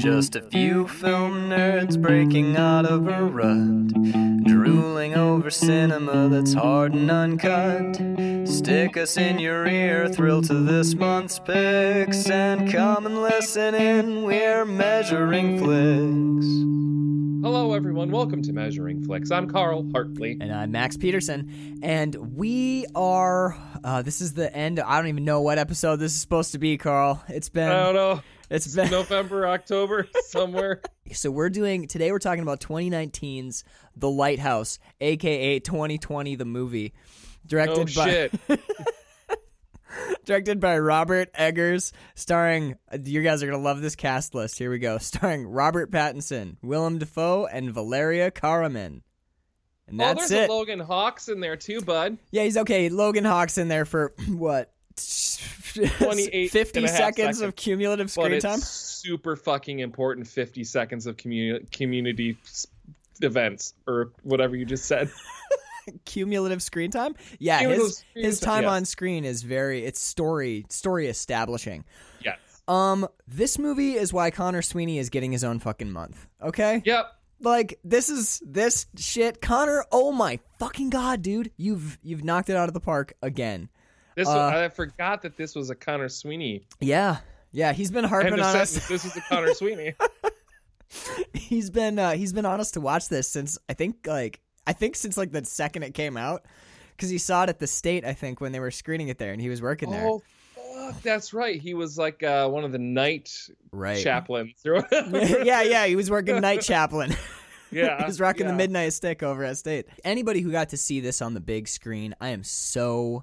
Just a few film nerds breaking out of a rut, drooling over cinema that's hard and uncut. Stick us in your ear, thrill to this month's picks, and come and listen in. We're measuring flicks. Hello, everyone. Welcome to Measuring Flicks. I'm Carl Hartley. And I'm Max Peterson. And we are, uh, this is the end. I don't even know what episode this is supposed to be, Carl. It's been, I don't know. It's been, November, October, somewhere. so we're doing, today we're talking about 2019's The Lighthouse, aka 2020, the movie. Directed Oh, by, shit. directed by Robert Eggers, starring, you guys are going to love this cast list. Here we go. Starring Robert Pattinson, Willem Dafoe, and Valeriia Karaman. And oh, there's it. a Logan Hawkes in there, too, bud. Yeah, he's okay. Logan Hawkes in there for what? 28 50 and a half seconds, of seconds. cumulative screen time. super fucking important 50 seconds of community, community events, or whatever you just said. Cumulative screen time? Yeah, his his time, on screen is very it's story story establishing. Yes. Um this movie is why Connor Sweeney is getting his own fucking month. Okay? Yep. Like this is this shit Connor, oh my fucking god, dude. You've you've knocked it out of the park again. This Uh, was, I forgot that this was a Connor Sweeney. Yeah. Yeah, he's been harping on us. This is a Connor Sweeney. he's been uh, he's been on us to watch this since I think like I think since like the second it came out because he saw it at the state I think when they were screening it there and he was working there. Oh, fuck. That's right. He was like uh, one of the night right. chaplains yeah, yeah, he was working night chaplain. Yeah. he was rocking the midnight stick over at state. Anybody who got to see this on the big screen, I am so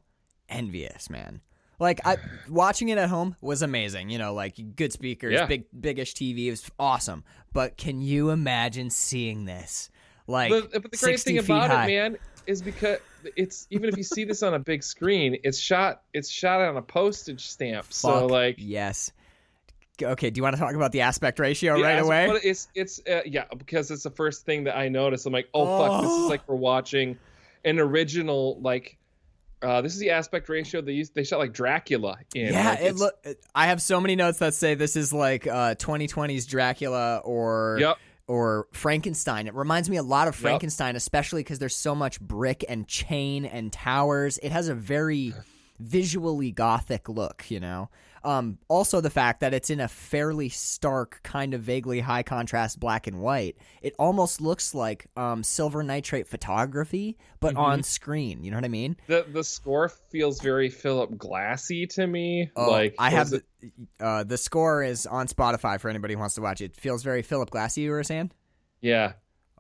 envious, man. Like I watching it at home was amazing. You know, like good speakers, Yeah. big biggish TV, it was awesome. But can you imagine seeing this? Like But, but the great thing about high. it, man, is because it's even if you see this on a big screen, it's shot it's shot on a postage stamp. So like yes. Okay, do you want to talk about the aspect ratio the right as- away? But it's it's uh, yeah because it's the first thing that I noticed. I'm like, oh, fuck, this Oh. is like we're watching an original like. Uh, this is the aspect ratio they used. They shot like Dracula in. yeah, Like, it look. I have so many notes that say this is like uh, 2020's Dracula or Yep. or Frankenstein. It reminds me a lot of Yep. Frankenstein, especially because there's so much brick and chain and towers. It has a very visually gothic look, you know. Um, also, the fact that it's in a fairly stark, kind of vaguely high contrast black and white. It almost looks like um, silver nitrate photography, but Mm-hmm. on screen. You know what I mean? The the score feels very Philip Glassy to me. Oh, like I have the, uh, the score is on Spotify for anybody who wants to watch it. Feels very Philip Glassy. You were saying? yeah.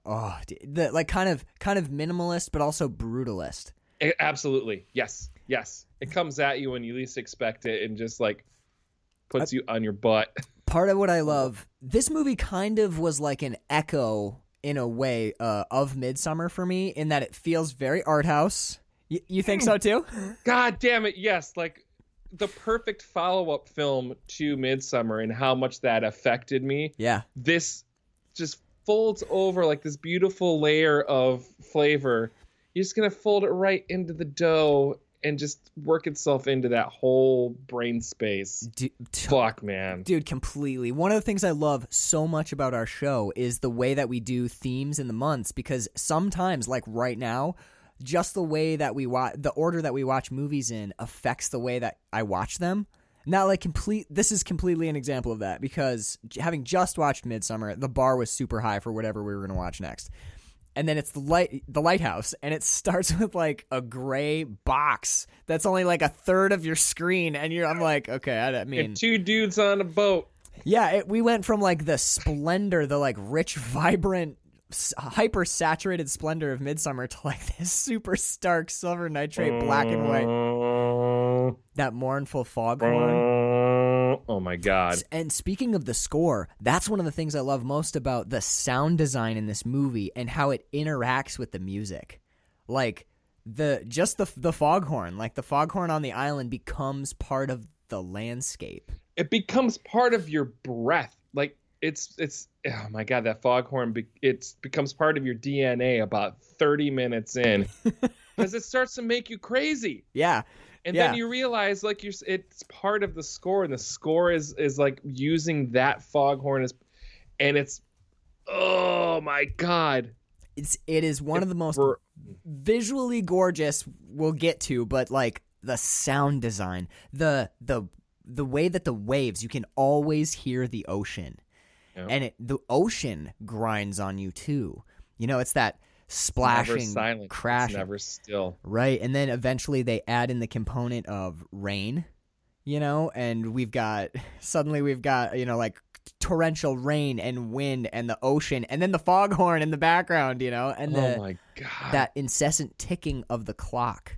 Oh, the like kind of kind of minimalist, but also brutalist. A- absolutely. Yes. Yes. It comes at you when you least expect it and just like puts you on your butt. Part of what I love, this movie kind of was like an echo in a way uh, of Midsommar for me, in that it feels very art house. Y- you think so too? God damn it. Yes. Like the perfect follow up film to Midsommar and how much that affected me. Yeah. This just folds over like this beautiful layer of flavor. You're just going to fold it right into the dough and just work itself into that whole brain space. D- t- Fuck, man. Dude, completely. One of the things I love so much about our show is the way that we do themes in the months because sometimes, like right now, just the way that we watch, the order that we watch movies in affects the way that I watch them. Not like complete. This is completely an example of that because having just watched Midsommar, the bar was super high for whatever we were going to watch next. And then it's the light, the lighthouse, and it starts with like a gray box that's only like a third of your screen, and you're. I'm like, okay, I, I mean, And two dudes on a boat. yeah, it, we went from like the splendor, the like rich, vibrant, hyper saturated splendor of Midsommar to like this super stark silver nitrate black and white. That mournful foghorn. Oh my god. And speaking of the score, that's one of the things I love most about the sound design in this movie and how it interacts with the music. Like the just the the foghorn, like the foghorn on the island becomes part of the landscape. It becomes part of your breath. Like it's it's oh my god, that foghorn be, it becomes part of your DNA about 30 minutes in. Cuz it starts to make you crazy. Yeah. And Yeah. then you realize like you're it's part of the score and the score is is like using that foghorn as and it's oh my god, It's it is one of the most visually gorgeous we'll get to, but like the sound design, the the the way that the waves, you can always hear the ocean. Yeah. And it the ocean grinds on you too. You know, it's that splashing, silent, it's crashing. never still. Right. And then eventually they add in the component of rain, you know, and we've got suddenly we've got, you know, like torrential rain and wind and the ocean and then the foghorn in the background, you know, and oh the oh my god, that incessant ticking of the clock.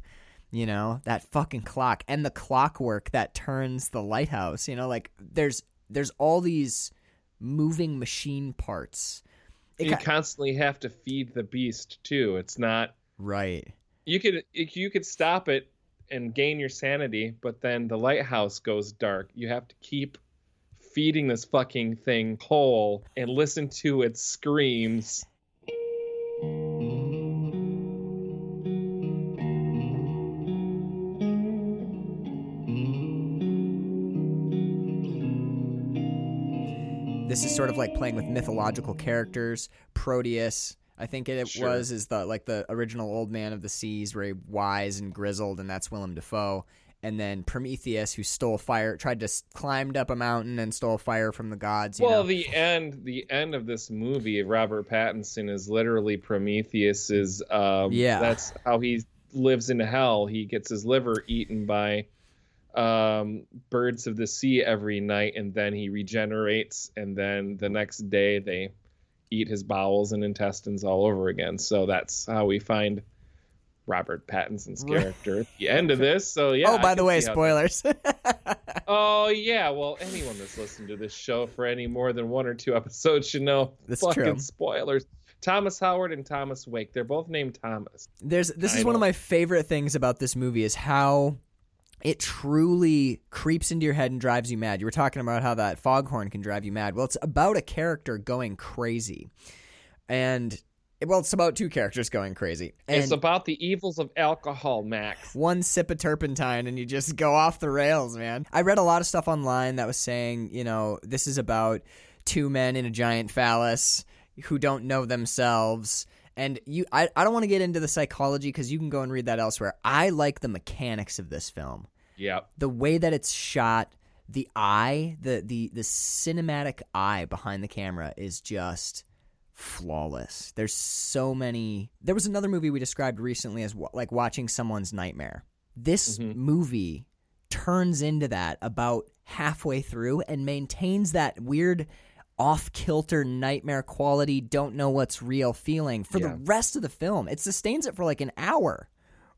You know, that fucking clock and the clockwork that turns the lighthouse, you know, like there's there's all these moving machine parts. It you ki- constantly have to feed the beast too. It's not right. you could you could stop it and gain your sanity, but then the lighthouse goes dark. You have to keep feeding this fucking thing whole and listen to its screams. This is sort of like playing with mythological characters. Proteus, I think it Sure. was, is the like the original old man of the seas, very wise and grizzled, and that's Willem Dafoe. And then Prometheus, who stole fire, tried to s- climbed up a mountain and stole fire from the gods. You well, know? the end the end of this movie, Robert Pattinson is literally Prometheus's um Yeah. that's how he lives in hell. He gets his liver eaten by um birds of the sea every night and then he regenerates and then the next day they eat his bowels and intestines all over again. So that's how we find Robert Pattinson's character at the end of this. So yeah. oh, by the way, that- spoilers. Oh yeah, well anyone that's listened to this show for any more than one or two episodes should know That's fucking true. spoilers. Thomas Howard and Thomas Wake, they're both named Thomas. There's this is one of my favorite things about this movie is how it truly creeps into your head and drives you mad. You were talking about how that foghorn can drive you mad. Well, it's about a character going crazy. And well, it's about two characters going crazy. And it's about the evils of alcohol, Max. one sip of turpentine and you just go off the rails, man. I read a lot of stuff online that was saying, you know, this is about two men in a giant phallus who don't know themselves. And you I, I don't want to get into the psychology because you can go and read that elsewhere. I like the mechanics of this film. Yep. The way that it's shot, the eye, the the the cinematic eye behind the camera is just flawless. There's so many. There was another movie we described recently as like watching someone's nightmare. This Mhm. movie turns into that about halfway through and maintains that weird off kilter nightmare quality, don't know what's real feeling for Yeah. the rest of the film. It sustains it for like an hour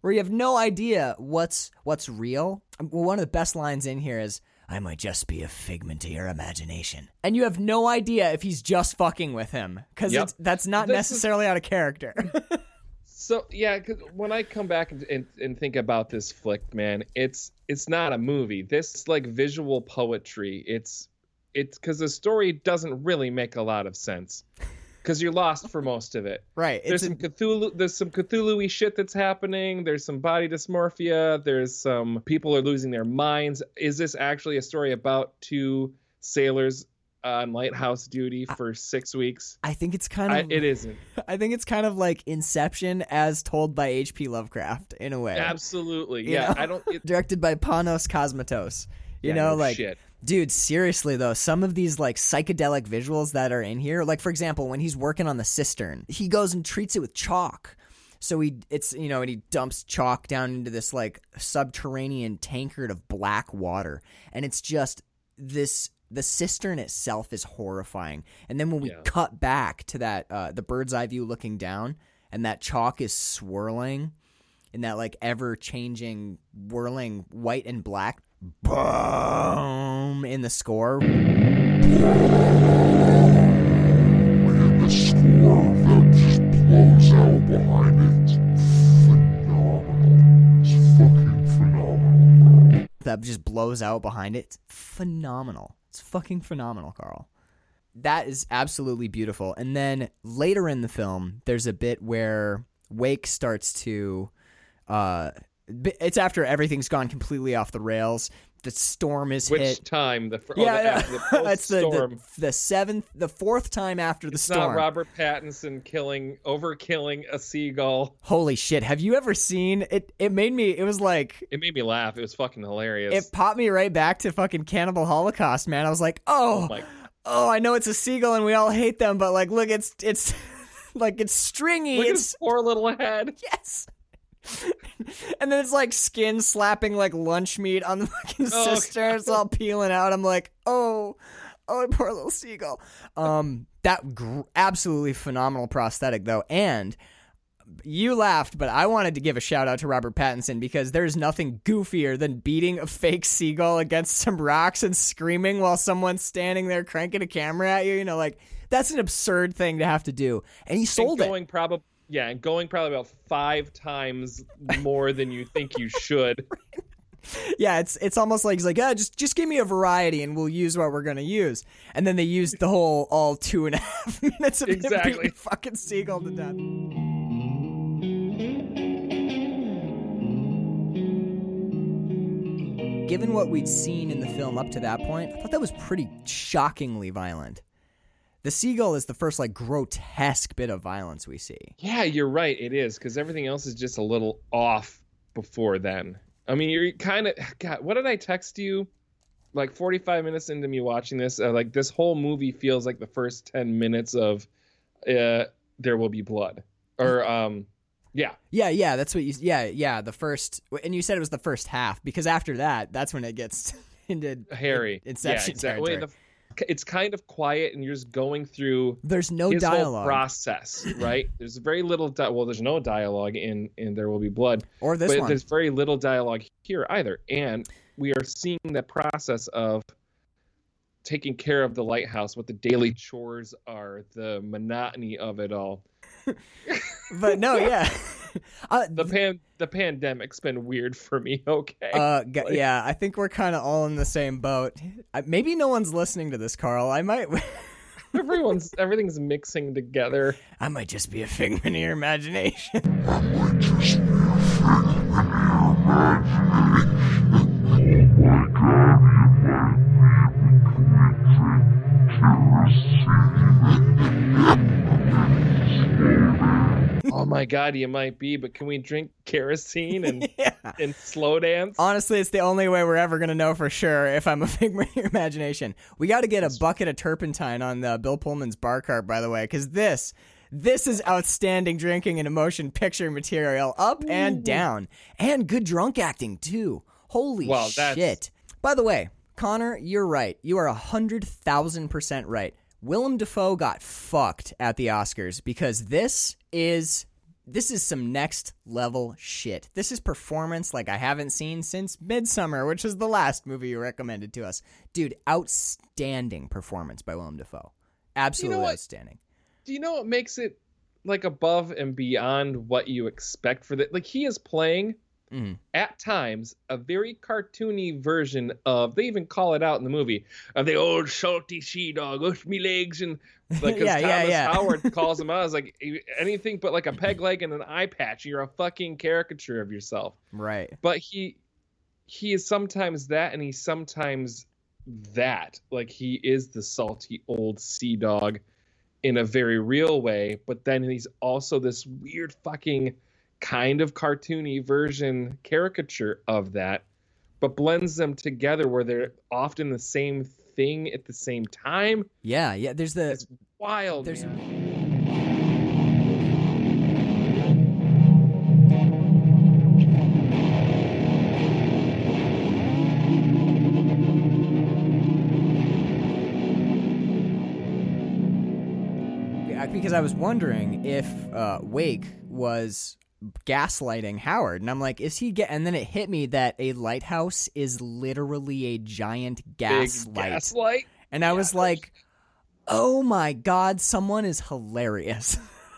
where you have no idea what's what's real. Um, one of the best lines in here is I might just be a figment of your imagination. And you have no idea if he's just fucking with him cuz Yep. that's not This is- necessarily out of character. So yeah, 'cause when I come back and, and, and think about this flick, man, it's it's not a movie. This like visual poetry. It's it's because the story doesn't really make a lot of sense because you're lost for most of it. right. there's some a, Cthulhu there's some Cthulhu-y shit that's happening. There's some body dysmorphia. There's some people are losing their minds. Is this actually a story about two sailors on lighthouse duty for six weeks? I think it's kind I, of it isn't. I think it's kind of like Inception as told by H.P. Lovecraft in a way. Absolutely. You Yeah. know? I don't. It, Directed by Panos Cosmatos. You yeah, know, no like shit. Dude, seriously though, some of these like psychedelic visuals that are in here, like for example, when he's working on the cistern, he goes and treats it with chalk. So he it's you know, and he dumps chalk down into this like subterranean tankard of black water. And it's just this the cistern itself is horrifying. And then when we Yeah. cut back to that uh the bird's eye view looking down and that chalk is swirling in that like ever changing whirling white and black boom in the score And the score that just blows out behind it. Phenomenal. It's fucking phenomenal. bro. that just blows out behind it it's phenomenal it's fucking phenomenal carl that is absolutely beautiful and then later in the film there's a bit where wake starts to uh It's after everything's gone completely off the rails. The storm is hit. Which hit. time? The fir- oh, yeah, oh, the, yeah. the it's the, the the seventh, the fourth time after the It's storm. not Robert Pattinson killing, overkilling a seagull. Holy shit! Have you ever seen it? It made me. It was like It made me laugh. It was fucking hilarious. it popped me right back to fucking Cannibal Holocaust, man. I was like, oh, oh oh, I know it's a seagull and we all hate them, but like, look, it's it's like it's stringy. Look at it's his poor little head. yes. And then it's like skin slapping like lunch meat on the fucking Oh, sister. It's all peeling out. I'm like, oh, oh, poor little seagull. Um, that gr- absolutely phenomenal prosthetic though, and you laughed, but I wanted to give a shout out to Robert Pattinson because there's nothing goofier than beating a fake seagull against some rocks and screaming while someone's standing there cranking a camera at you. You know, like that's an absurd thing to have to do, and he sold and it. going probably yeah, and going probably about five times more than you think you should. Yeah, it's it's almost like he's like, yeah, just just give me a variety and we'll use what we're gonna use. And then they used the whole all two and a half minutes of him Exactly. beating fucking seagull to death. Given what we'd seen in the film up to that point, I thought that was pretty shockingly violent. The seagull is the first like grotesque bit of violence we see. Yeah, you're right. It is because everything else is just a little off before then. I mean, you're kind of God. What did I text you? Like 45 minutes into me watching this, uh, like this whole movie feels like the first 10 minutes of uh, "There Will Be Blood," or um, yeah, Yeah, yeah, that's what you. Yeah, yeah, the first, and you said it was the first half because after that, that's when it gets into hairy, Inception yeah, exactly. territory. The- it's kind of quiet, and you're just going through There's no dialogue process, right? There's very little. Di- well, there's no dialogue in in There Will Be Blood. or this but one. there's very little dialogue here either and we are seeing the process of taking care of the lighthouse what the daily chores are the monotony of it all But no, yeah, uh, the pan the pandemic's been weird for me okay uh, g- yeah. I think we're kind of all in the same boat. I, maybe no one's listening to this, Carl. I might, everyone's everything's mixing together I might just be a figment of your imagination. I oh my god you might be but can we drink kerosene and yeah. and slow dance Honestly, it's the only way we're ever gonna know for sure if I'm a figment of your imagination. We got to get a bucket of turpentine on uh, Bill Pullman's bar cart, by the way, because this. This is outstanding drinking and emotion picture material, up and down, and good drunk acting too. Holy Well, that's- shit! By the way, Connor, you're right. You are a hundred thousand percent right. Willem Dafoe got fucked at the Oscars because this is this is some next level shit. This is performance like I haven't seen since Midsommar, which is the last movie you recommended to us. Dude, outstanding performance by Willem Dafoe. Absolutely what? outstanding. do you know what makes it like above and beyond what you expect for that like he is playing Mhm. at times a very cartoony version of they even call it out in the movie of the old salty sea dog with me legs and like 'cause Yeah, yeah, Thomas yeah. Howard calls him out as like anything but like a peg leg and an eye patch you're a fucking caricature of yourself Right. but he he is sometimes that and he's sometimes that like he is the salty old sea dog in a very real way but then he's also this weird fucking kind of cartoony version caricature of that but blends them together where they're often the same thing at the same time Yeah, yeah. There's the it's wild there's man. Because I was wondering if uh, Wake was gaslighting Howard, and I'm like, is he? get? And then it hit me that a lighthouse is literally a giant gaslight, gaslight and I was like, oh my god, someone is hilarious.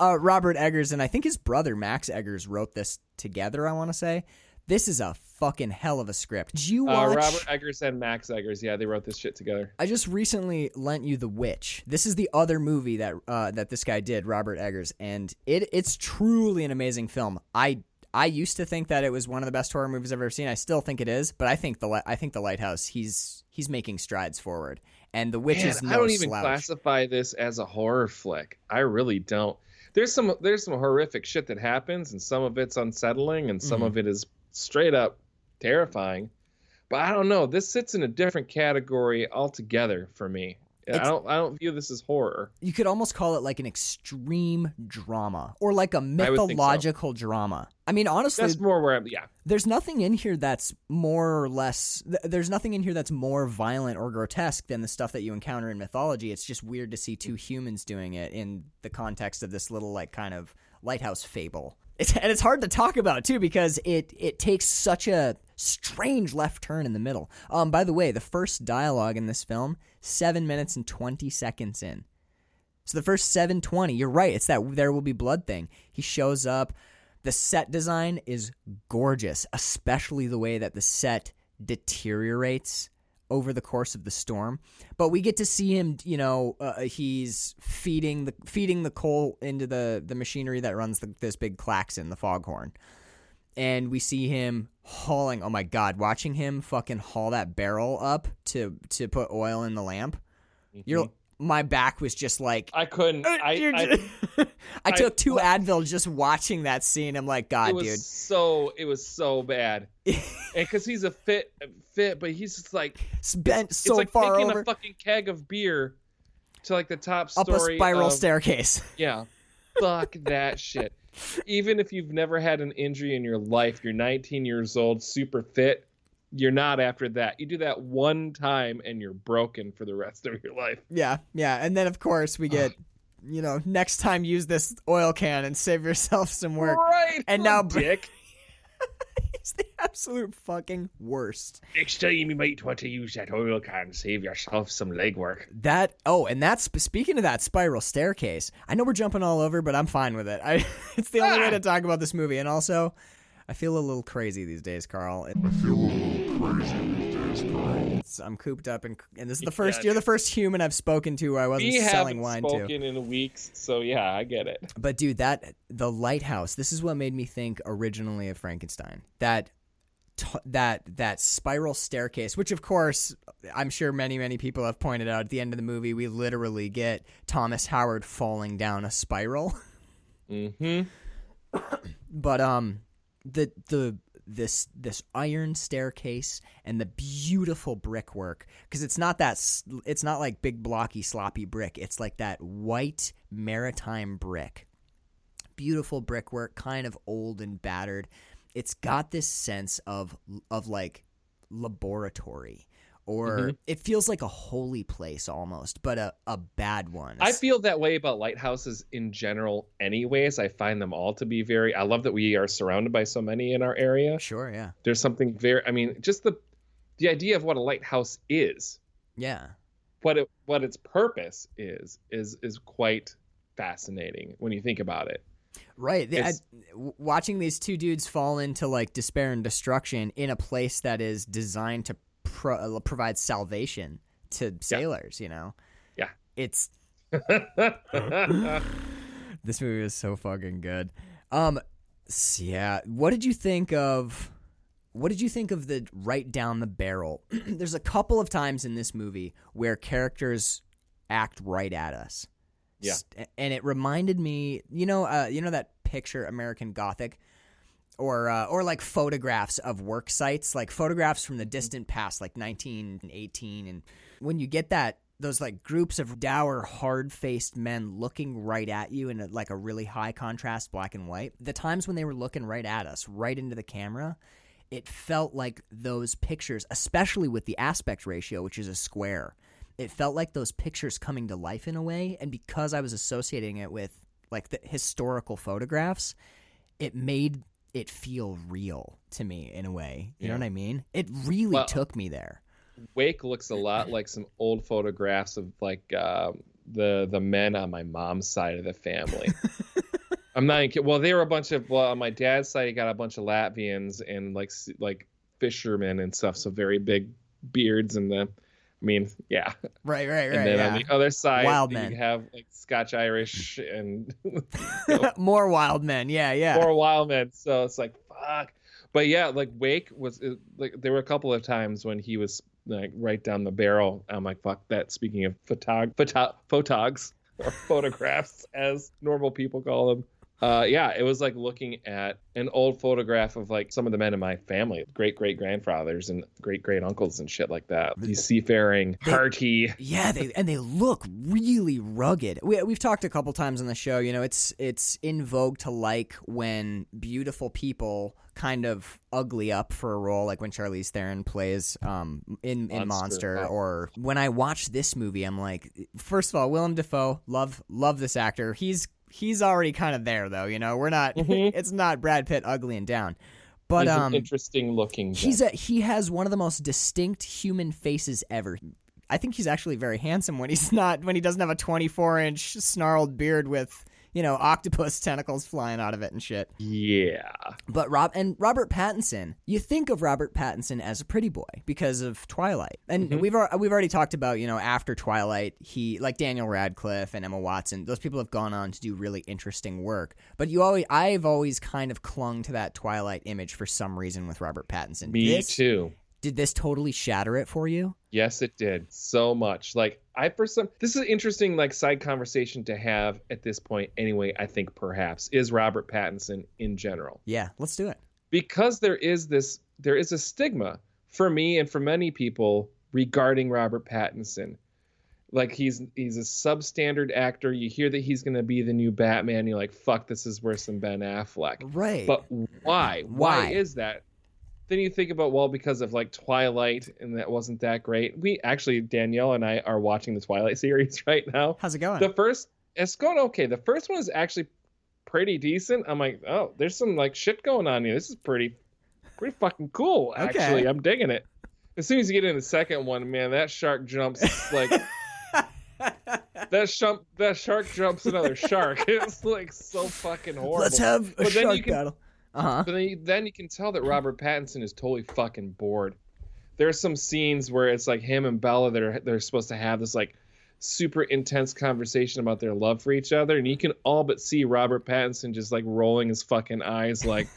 uh, Robert Eggers and I think his brother Max Eggers wrote this together. I want to say this is a fucking hell of a script. Did you uh, watch? robert eggers and max eggers yeah they wrote this shit together I just recently lent you The Witch. This is the other movie that uh, that this guy did, Robert Eggers, and it it's truly an amazing film. I I used to think that it was one of the best horror movies I've ever seen. I still think it is, but I think the I think the Lighthouse he's he's making strides forward, and the Witch Man, is no I don't even slouch. classify this as a horror flick. I really don't. There's some there's some horrific shit that happens, and some of it's unsettling, and some Mhm. of it is straight up terrifying. But I don't know. This sits in a different category altogether for me. I don't I don't view this as horror. You could almost call it like an extreme drama or like a would think so. mythological drama. I mean, honestly, That's more where I'm. Yeah, there's nothing in here that's more or less th- there's nothing in here that's more violent or grotesque than the stuff that you encounter in mythology it's just weird to see two humans doing it in the context of this little like kind of lighthouse fable it's, and it's hard to talk about too because it it takes such a strange left turn in the middle. Um by the way the first dialogue in this film 7 minutes and 20 seconds in. So the first 720 you're right it's that there will be blood thing. He shows up. The set design is gorgeous, especially the way that the set deteriorates over the course of the storm. But we get to see him, you know, uh, he's feeding the feeding the coal into the the machinery that runs the, this big klaxon, the foghorn. And we see him hauling. Oh my god, watching him fucking haul that barrel up to to put oil in the lamp. You're my back was just like I couldn't. Uh, I, You're I, I I- took two Advil just watching that scene. I'm like, God, it was dude. so it was so bad. and because he's a fit fit, but he's just like it's so like far taking over a fucking keg of beer to like the top up a spiral of, staircase. Yeah. Fuck that shit. Even if you've never had an injury in your life, you're 19 years old, super fit, you're not after that. You do that one time and you're broken for the rest of your life. Yeah, yeah. And then of course we get, you know, next time use this oil can and save yourself some work. Right. And now- dick. It's the absolute fucking worst. Next time you might want to use that oil can, save yourself some legwork. That oh, and that's speaking of that spiral staircase. I know we're jumping all over, but I'm fine with it. I it's the only way Ah. to talk about this movie. And also, I feel a little crazy these days, Carl. It- I feel a little crazy these days, Carl. it's- I'm cooped up, and and this is the first. Yeah, you're the first human I've spoken to who I wasn't We selling haven't wine to. spoken in weeks, so yeah, I get it. But dude, that the lighthouse. This is what made me think originally of Frankenstein. That t- that that spiral staircase, which of course I'm sure many many people have pointed out. At the end of the movie, we literally get Thomas Howard falling down a spiral. Mm-hmm. but um, the the this this iron staircase and the beautiful brickwork because it's not that it's not like big blocky sloppy brick. It's like that white maritime brick beautiful brickwork, kind of old and battered. It's got this sense of of like laboratory, or Mhm. it feels like a holy place almost, but a, a bad one. I feel that way about lighthouses in general, anyways. I find them all to be very. I love that we are surrounded by so many in our area. sure, yeah, There's something very. I mean, just the the idea of what a lighthouse is, yeah, what it what its purpose is, is is quite fascinating when you think about it. right. I- watching these two dudes fall into like despair and destruction in a place that is designed to pro- uh, provide salvation to sailors, you know, Yeah. it's This movie is so fucking good. Um, yeah. What did you think of? What did you think of the right down the barrel? There's a couple of times in this movie where characters act right at us. Yeah. And it reminded me, you know, uh, you know that picture American Gothic, or uh, or like photographs of work sites, like photographs from the distant past, like 1918, and when you get that those like groups of dour, hard-faced men looking right at you in a, like a really high contrast black and white. The times when they were looking right at us, right into the camera, it felt like those pictures, especially with the aspect ratio, which is a square. It felt like those pictures coming to life in a way, and because I was associating it with like the historical photographs, it made it feel real to me in a way. You know what I mean? It really Well- took me there. Wake looks a lot like some old photographs of like uh, the the men on my mom's side of the family. I'm not even kidding. Well, they were a bunch of well on my dad's side. He got a bunch of Latvians and like like fishermen and stuff. So very big beards and the. I mean, yeah. Right, right, right. and then yeah. on the other side, Wild you men. have like Scotch Irish and More wild men. Yeah, yeah. more wild men. So it's like, fuck. But yeah, like Wake was uh, like there were a couple of times when he was like right down the barrel. I'm like, fuck that. Speaking of photog, photo, photogs or photographs, as normal people call them. Uh, yeah, it was like looking at an old photograph of like some of the men in my family, great great grandfathers and great great uncles and shit like that. These seafaring, hearty. Yeah, they and they look really rugged. We we've talked a couple times on the show. You know, it's it's in vogue to like when beautiful people kind of ugly up for a role, like when Charlize Theron plays um in in Monster, Monster, or when I watch this movie, I'm like, first of all, Willem Dafoe, love love this actor. He's he's already kind of there though. You know, we're not. Mhm. it's not Brad Pitt ugly and down, but He's um, interesting looking. He's a he has one of the most distinct human faces ever. I think he's actually very handsome when he's not when he doesn't have a 24 inch snarled beard with you know octopus tentacles flying out of it and shit. yeah. But Rob and Robert Pattinson, you think of Robert Pattinson as a pretty boy because of Twilight, and Mhm. we've we've already talked about you know after Twilight, he like Daniel Radcliffe and Emma Watson. Those people have gone on to do really interesting work. But you always, I've always kind of clung to that Twilight image for some reason with Robert Pattinson. Me This- too. Did this totally shatter it for you? Yes, it did so much. Like I for some, this is an interesting like side conversation to have at this point. Anyway, I think perhaps is Robert Pattinson in general Yeah, let's do it. because there is this there is a stigma for me and for many people regarding Robert Pattinson. Like he's he's a substandard actor. You hear that he's going to be the new Batman. You're like, fuck, this is worse than Ben Affleck. Right. But why? Why? Why is that? Then you think about well, because of like Twilight, and that wasn't that great. We actually Danielle and I are watching the Twilight series right now. How's it going? The first, it's going okay. The first one is actually pretty decent. I'm like, oh, there's some like shit going on here. This is pretty, pretty fucking cool. Okay. Actually, I'm digging it. As soon as you get in the second one, man, that shark jumps like that shark. That shark jumps another shark. It's like so fucking horrible. let's have a But shark battle. Uh huh. But then you, then you can tell that Robert Pattinson is totally fucking bored. There's some scenes where it's like him and Bella that are they're supposed to have this like super intense conversation about their love for each other, and you can all but see Robert Pattinson just like rolling his fucking eyes like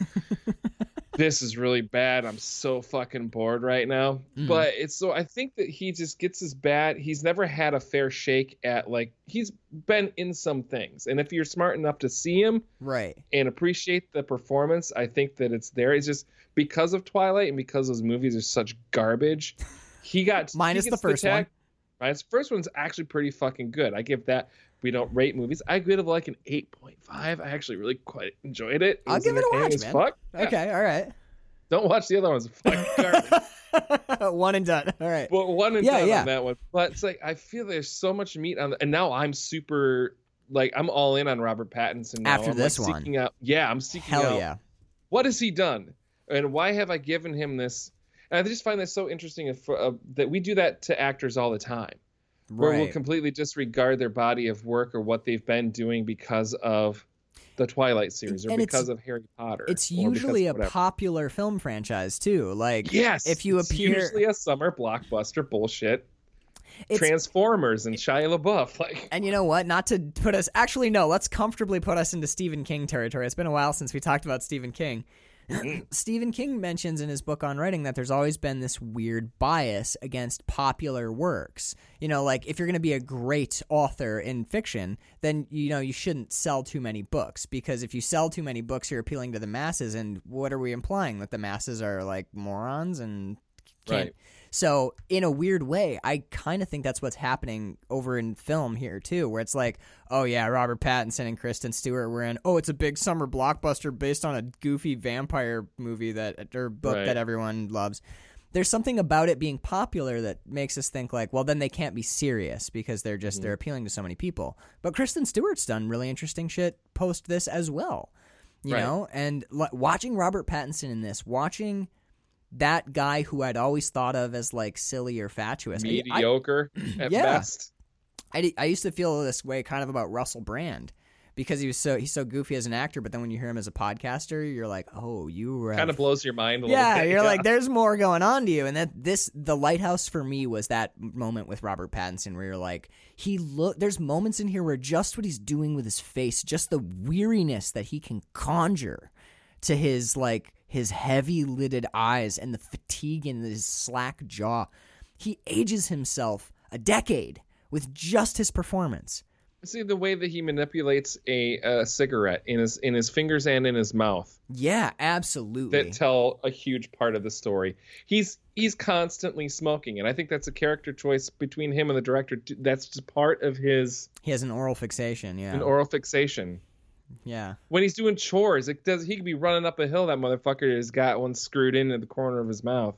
this is really bad. I'm so fucking bored right now. Mhm. But it's so I think that he just gets his bad. He's never had a fair shake at like he's been in some things, and if you're smart enough to see him Right. and appreciate the performance. I think that it's there. It's just because of Twilight and because those movies are such garbage. He got Minus he the first one. tag- Minus the first one's actually pretty fucking good. I give that. We don't rate movies. I give it like an eight point five. I actually really quite enjoyed it. it I'll give it a watch, man. Fuck. Yeah. Okay. All right. Don't watch the other ones. One and done. All right. but one and Yeah, done yeah. on that one. But it's like I feel there's so much meat on the, and now I'm super like I'm all in on Robert Pattinson now. After I'm, this like, one. out. Yeah, I'm seeking out Hell out yeah. what has he done and why have i given him this and i just find that so interesting if, uh, that we do that to actors all the time where we'll completely disregard their body of work or what they've been doing because of the twilight series or And because of harry potter It's usually a popular film franchise too. Like yes if you it's appear- usually a summer blockbuster bullshit it's transformers and shia labeouf like and you know what? Not to put us actually no, let's comfortably put us into Stephen King territory. It's been a while since we talked about Stephen King. Mm. Stephen King mentions in his book on writing that there's always been this weird bias against popular works. You know, like if you're going to be a great author in fiction, then you know you shouldn't sell too many books because if you sell too many books, you're appealing to the masses. And what are we implying that the masses are like morons and can't Right. So, in a weird way, I kind of think that's what's happening over in film here too, where it's like, oh yeah, Robert Pattinson and Kristen Stewart were in. Oh, it's a big summer blockbuster based on a goofy vampire movie that or book Right. that everyone loves. There's something about it being popular that makes us think like, well, then they can't be serious because they're just they're mm-hmm. appealing to so many people. But Kristen Stewart's done really interesting shit post this as well, you Right. know. And l- watching Robert Pattinson in this, watching that guy who I'd always thought of as like silly or fatuous. I- I, mediocre at Yeah. best I, I used to feel this way kind of about Russell Brand because he was so he's so goofy as an actor, but then when you hear him as a podcaster, you're like, oh, you were kind of blows your mind a yeah, little bit you're like, there's more going on to you. And that this, the lighthouse for me was that moment with Robert Pattinson where you're like, he look. There's moments in here where just what he's doing with his face, just the weariness that he can conjure to his like his heavy lidded eyes, and the fatigue in his slack jaw. He ages himself a decade with just his performance. See the way that he manipulates a, a cigarette in his in his fingers and in his mouth Yeah, absolutely. that tell a huge part of the story. He's he's constantly smoking, and I think that's a character choice between him and the director. That's just part of his he has an oral fixation. Yeah. an oral fixation. Yeah. When he's doing chores, it does he could be running up a hill. That motherfucker has got one screwed in at the corner of his mouth,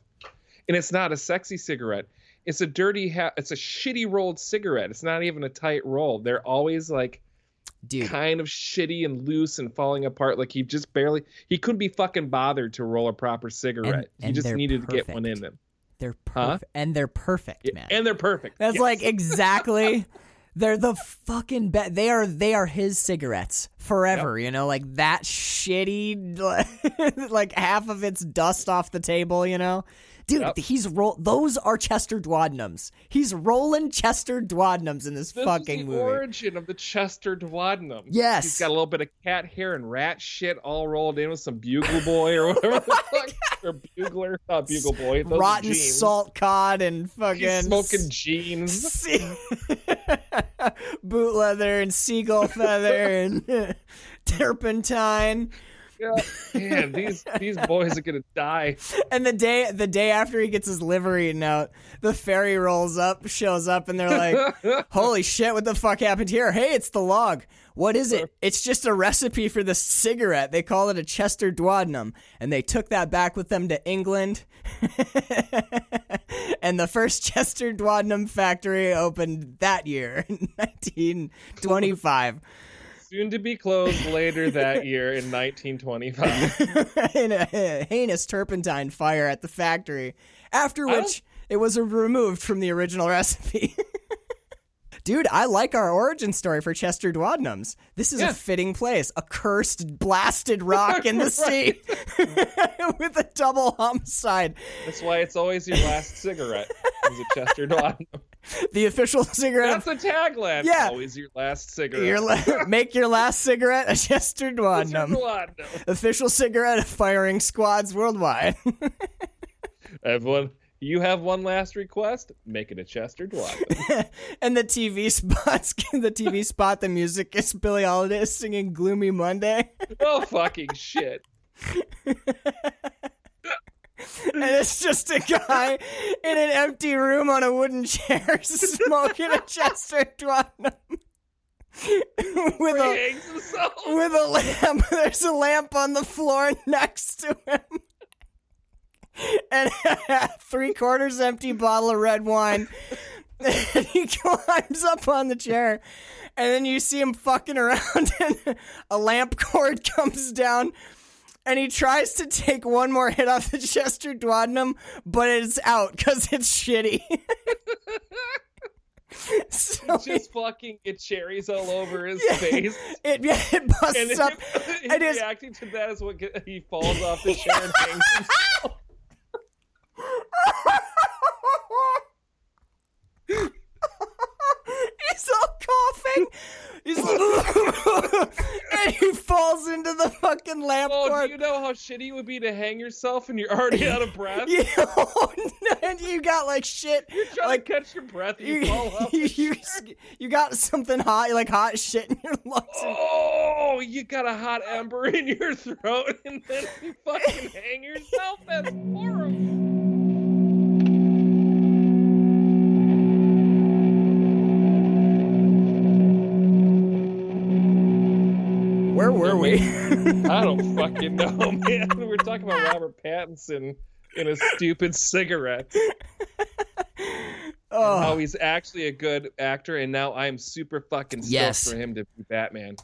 and it's not a sexy cigarette. It's a dirty, ha- it's a shitty rolled cigarette. It's not even a tight roll. They're always like Dude, kind of shitty and loose and falling apart. Like he just barely, he couldn't be fucking bothered to roll a proper cigarette. he and just they're needed to get one in them. they're Huh? perfect. And they're perfect, man. And they're perfect. That's Yes. like exactly. They're the fucking be- they are they are his cigarettes forever, you know, like that shitty like half of its dust off the table, you know. Dude, Yep. he's roll those are Chester Dwadnums. He's rolling Chester Dwadnums in this, This fucking is the movie. origin of the Chester Dwadnum. Yes. He's got a little bit of cat hair and rat shit all rolled in with some bugle boy or whatever the fuck. Or bugler. Not bugle boy. Those Rotten salt cod and fucking He's smoking jeans. Boot leather and seagull feather and turpentine. Yeah. Man, these these boys are gonna die. And the day the day after he gets his liver eaten out, the ferry rolls up, shows up, and they're like, "Holy shit! What the fuck happened here? Hey, it's the log. What is it? It's just a recipe for the cigarette. They call it a Chester Dwadnum, and they took that back with them to England. and the first Chester Dwadnum factory opened that year, in 1925, Soon to be closed later that year in 1925. in a heinous turpentine fire at the factory. After which it was removed from the original recipe. Dude, I like our origin story for Chester Dwadnums. This is Yeah. a fitting place. A cursed, blasted rock in the sea with a double homicide. That's why it's always your last cigarette. Is a Chester Dwadnum. The official cigarette. That's the tagline. Yeah. Always your last cigarette. Your la- make your last cigarette a Chester. Dwadnum. Official cigarette of firing squads worldwide. Everyone, you have one last request. Make it a Chester Dwadum. and the TV spots, the TV spot, the music is Billie Holiday singing "Gloomy Monday," oh fucking shit! and it's just a guy in an empty room on a wooden chair smoking a Chester Dwadnum with a with a lamp. There's a lamp on the floor next to him. And a three quarters empty bottle of red wine. And he climbs up on the chair. And then you see him fucking around, and a lamp cord comes down. And he tries to take one more hit off the Chester Dwadnum, but it's out because it's shitty. so Just fucking get cherries all over his Yeah. face. it, yeah, it busts And up. It is- reacting to that is what he falls off the chair and himself. He's all coughing. He's and he falls into the fucking lamp Oh, cord. do you know how shitty it would be to hang yourself and you're already out of breath? Yeah, oh, and you got like shit. You're trying like to catch your breath you, you, fall you, you got something hot, like hot shit in your lungs. Oh, you got a hot ember in your throat and then you fucking hang yourself? That's horrible. We? I don't fucking know, man. We're talking about Robert Pattinson in a stupid cigarette. oh, How he's actually a good actor, and now I'm super fucking stoked Yes. for him to be Batman.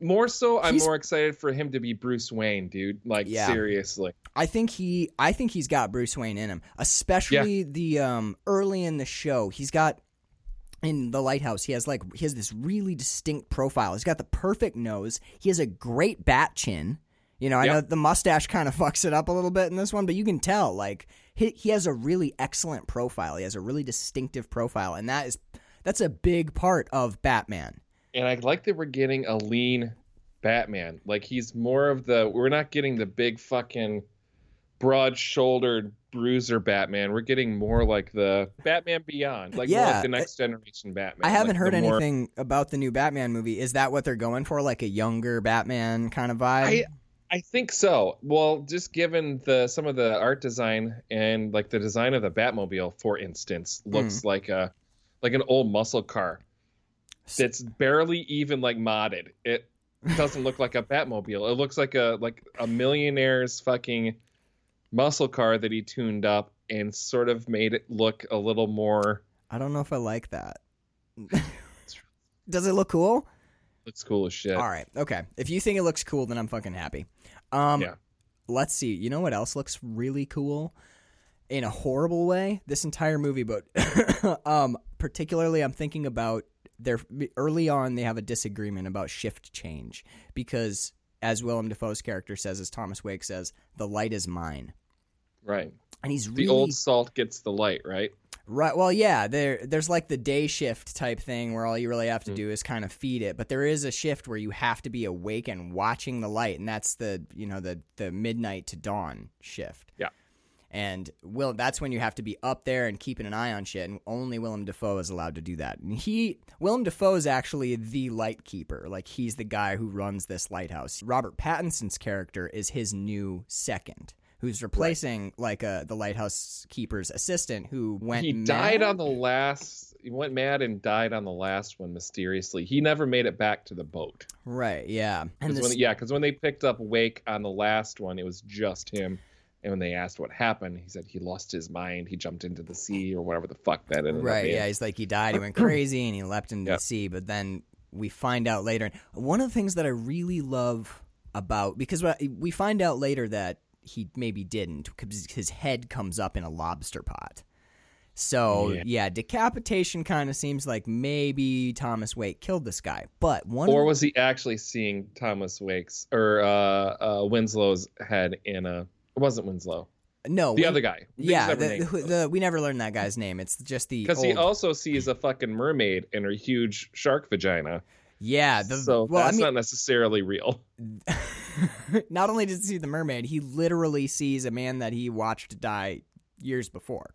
More so, I'm He's- more excited for him to be Bruce Wayne, dude. Like Yeah. seriously. I think he I think he's got Bruce Wayne in him. Especially the um early in the show. He's got in the lighthouse, he has like he has this really distinct profile. He's got the perfect nose. He has a great bat chin. You know, I Yep. know the mustache kind of fucks it up a little bit in this one, but you can tell like he he has a really excellent profile. He has a really distinctive profile, and that is that's a big part of Batman. And I like that we're getting a lean Batman. Like he's more of the we're not getting the big fucking broad-shouldered bruiser Batman. We're getting more like the Batman Beyond, like Yeah, like the next generation Batman. I haven't like heard the more- anything about the new Batman movie. Is that what they're going for? Like a younger Batman kind of vibe? I I think so. Well, just given the some of the art design and like the design of the Batmobile, for instance, looks Hmm. like a like an old muscle car that's barely even like modded. It doesn't look like a Batmobile. It looks like a like a millionaire's fucking muscle car that he tuned up and sort of made it look a little more I don't know if I like that. Does it look cool? looks cool as shit. All right. Okay. If you think it looks cool, then I'm fucking happy. Um, Yeah. Let's see. You know what else looks really cool? In a horrible way, this entire movie, but um, particularly, I'm thinking about their early on. They have a disagreement about shift change because, as Willem Dafoe's character says, as Thomas Wake says, the light is mine, Right. and he's The old salt gets the light, right? Right. Well, yeah. There, there's like the day shift type thing where all you really have to Mm. do is kind of feed it. But there is a shift where you have to be awake and watching the light, and that's the you know the the midnight to dawn shift. Yeah. And will that's when you have to be up there and keeping an eye on shit, and only Willem Dafoe is allowed to do that. And he, Willem Dafoe, is actually the light keeper. Like he's the guy who runs this lighthouse. Robert Pattinson's character is his new second. Who's replacing like uh, the lighthouse keeper's assistant who went he mad? died on the last he went mad and died on the last one mysteriously he never made it back to the boat Right, yeah. And 'Cause this, when, yeah because when they picked up wake on the last one it was just him and when they asked what happened he said he lost his mind he jumped into the sea or whatever the fuck that ended up right, yeah, he's like he died, he went crazy and he leapt into Yep. the sea, but then we find out later. And one of the things that I really love about because we find out later that he maybe didn't because his head comes up in a lobster pot. So yeah, Yeah. decapitation kind of seems like maybe Thomas Wake killed this guy, but one or was he actually seeing thomas wake's or uh, uh winslow's head in a it wasn't winslow no the we- other guy yeah the, who- the, we never learned that guy's name. It's just the because he also sees a fucking mermaid in her huge shark vagina yeah the so well that's I mean not necessarily real not only does he see the mermaid, he literally sees a man that he watched die years before.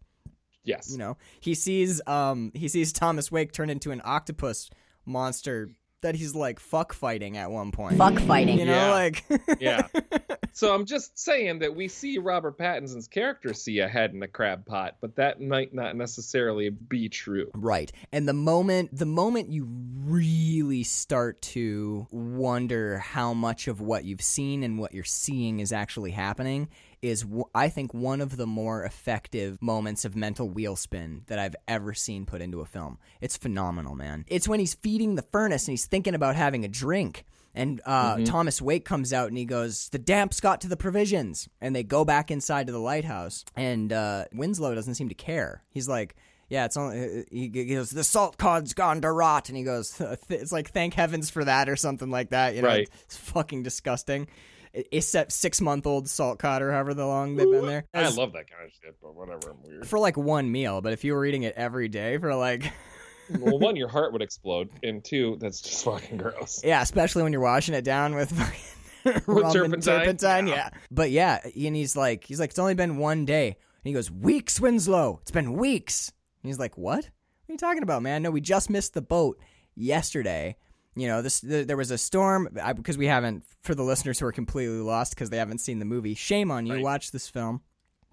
yes You know, he sees um he sees Thomas Wake turn into an octopus monster that he's like fuck fighting at one point. Fuck fighting. You know, Yeah. like Yeah. so I'm just saying that we see Robert Pattinson's character see a head in a crab pot, but that might not necessarily be true. Right. And the moment the moment you really start to wonder how much of what you've seen and what you're seeing is actually happening is I think one of the more effective moments of mental wheel spin that I've ever seen put into a film. It's phenomenal, man. It's when he's feeding the furnace and he's thinking about having a drink. And uh, Thomas Wake comes out and he goes, The damps got to the provisions. And they go back inside to the lighthouse. And uh, Winslow doesn't seem to care. He's like, yeah, it's only. He goes, the salt cod's gone to rot, and he goes, it's like thank heavens for that or something like that. You know, Right. it's fucking disgusting. That six month old salt cod or however long they've been there. I love that kind of shit, but whatever. I'm weird. for like one meal, but if you were eating it every day for like, well, one, your heart would explode, and two, that's just fucking gross. yeah, especially when you're washing it down with fucking rum turpentine? turpentine, Yeah. yeah. But yeah, and he's like, he's like, it's only been one day, and he goes, weeks, Winslow, it's been weeks. And he's like, what? What are you talking about, man? No, we just missed the boat yesterday. You know, this th- there was a storm because we haven't. For the listeners who are completely lost because they haven't seen the movie, shame on you. Right. Watch this film.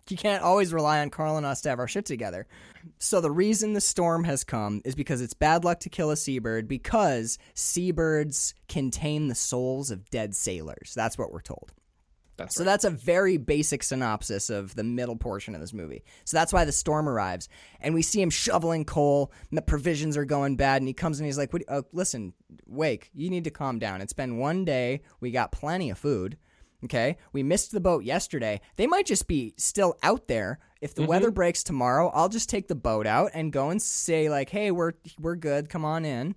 You can't always rely on Carl and us to have our shit together. So the reason the storm has come is because it's bad luck to kill a seabird because seabirds contain the souls of dead sailors. That's what we're told. That's So right. that's a very basic synopsis of the middle portion of this movie. So that's why the storm arrives, and we see him shoveling coal, and the provisions are going bad, and he comes and he's like, what, uh, "Listen, Wake, you need to calm down. It's been one day. We got plenty of food. Okay, we missed the boat yesterday. They might just be still out there. If the weather mm-hmm. breaks tomorrow, I'll just take the boat out and go and say like, "Hey, we're we're good. Come on in."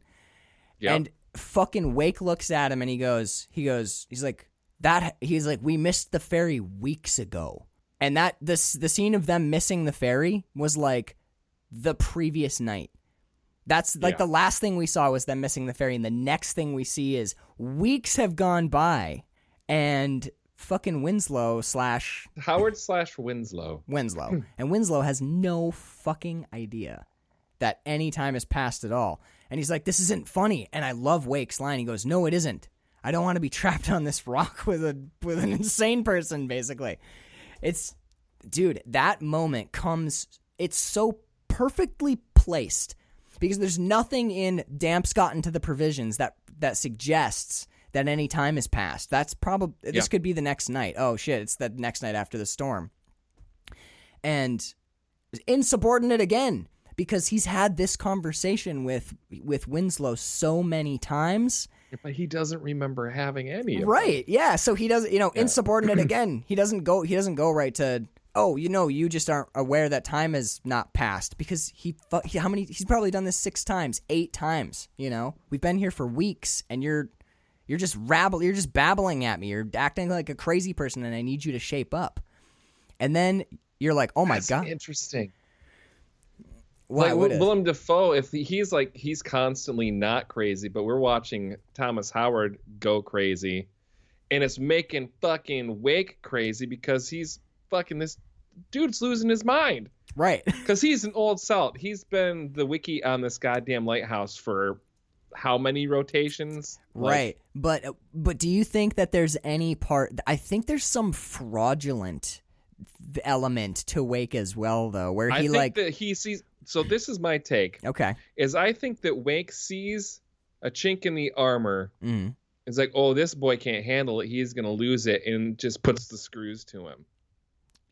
Yep. And fucking Wake looks at him and he goes, he goes, he's like, that, he's like, we missed the ferry weeks ago. And that, this, the scene of them missing the ferry was like the previous night. That's like Yeah. the last thing we saw was them missing the ferry. And the next thing we see is weeks have gone by and fucking Winslow slash Howard slash Winslow. Winslow, hmm. and Winslow has no fucking idea that any time has passed at all. And he's like, "This isn't funny." And I love Wake's line. He goes, "No, it isn't. I don't want to be trapped on this rock with a with an insane person." Basically, it's dude. That moment comes. It's so perfectly placed because there's nothing in Damp's gotten to the provisions that that suggests that any time has passed. That's probably this Yeah. could be the next night. Oh shit, it's the next night after the storm. And insubordinate again because he's had this conversation with with Winslow so many times. But he doesn't remember having any of them. Right. Yeah, so he doesn't, you know, Yeah. insubordinate again. He doesn't go he doesn't go right to Oh, you know, you just aren't aware that time has not passed because he, he how many he's probably done this 6 times, 8 times, you know. We've been here for weeks and you're you're just rabble you're just babbling at me. You're acting like a crazy person and I need you to shape up. And then you're like, "Oh my That's god." interesting. Why like would? Willem Dafoe, if he's like he's constantly not crazy, but we're watching Thomas Howard go crazy, and it's making fucking Wake crazy because he's fucking this dude's losing his mind Right. because he's an old salt. He's been the wickie on this goddamn lighthouse for how many rotations? Like, Right. But but do you think that there's any part I think there's some fraudulent element to Wake as well though where I he think like that he sees. So this is my take: Okay. is I think that Wake sees a chink in the armor. Mm. It's like, oh, this boy can't handle it. He's gonna lose it, and just puts the screws to him.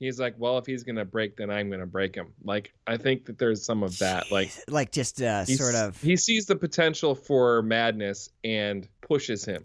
He's like, well, if he's gonna break, then I'm gonna break him. Like, I think that there's some of that. Like, Like just uh sort of he sees the potential for madness and pushes him.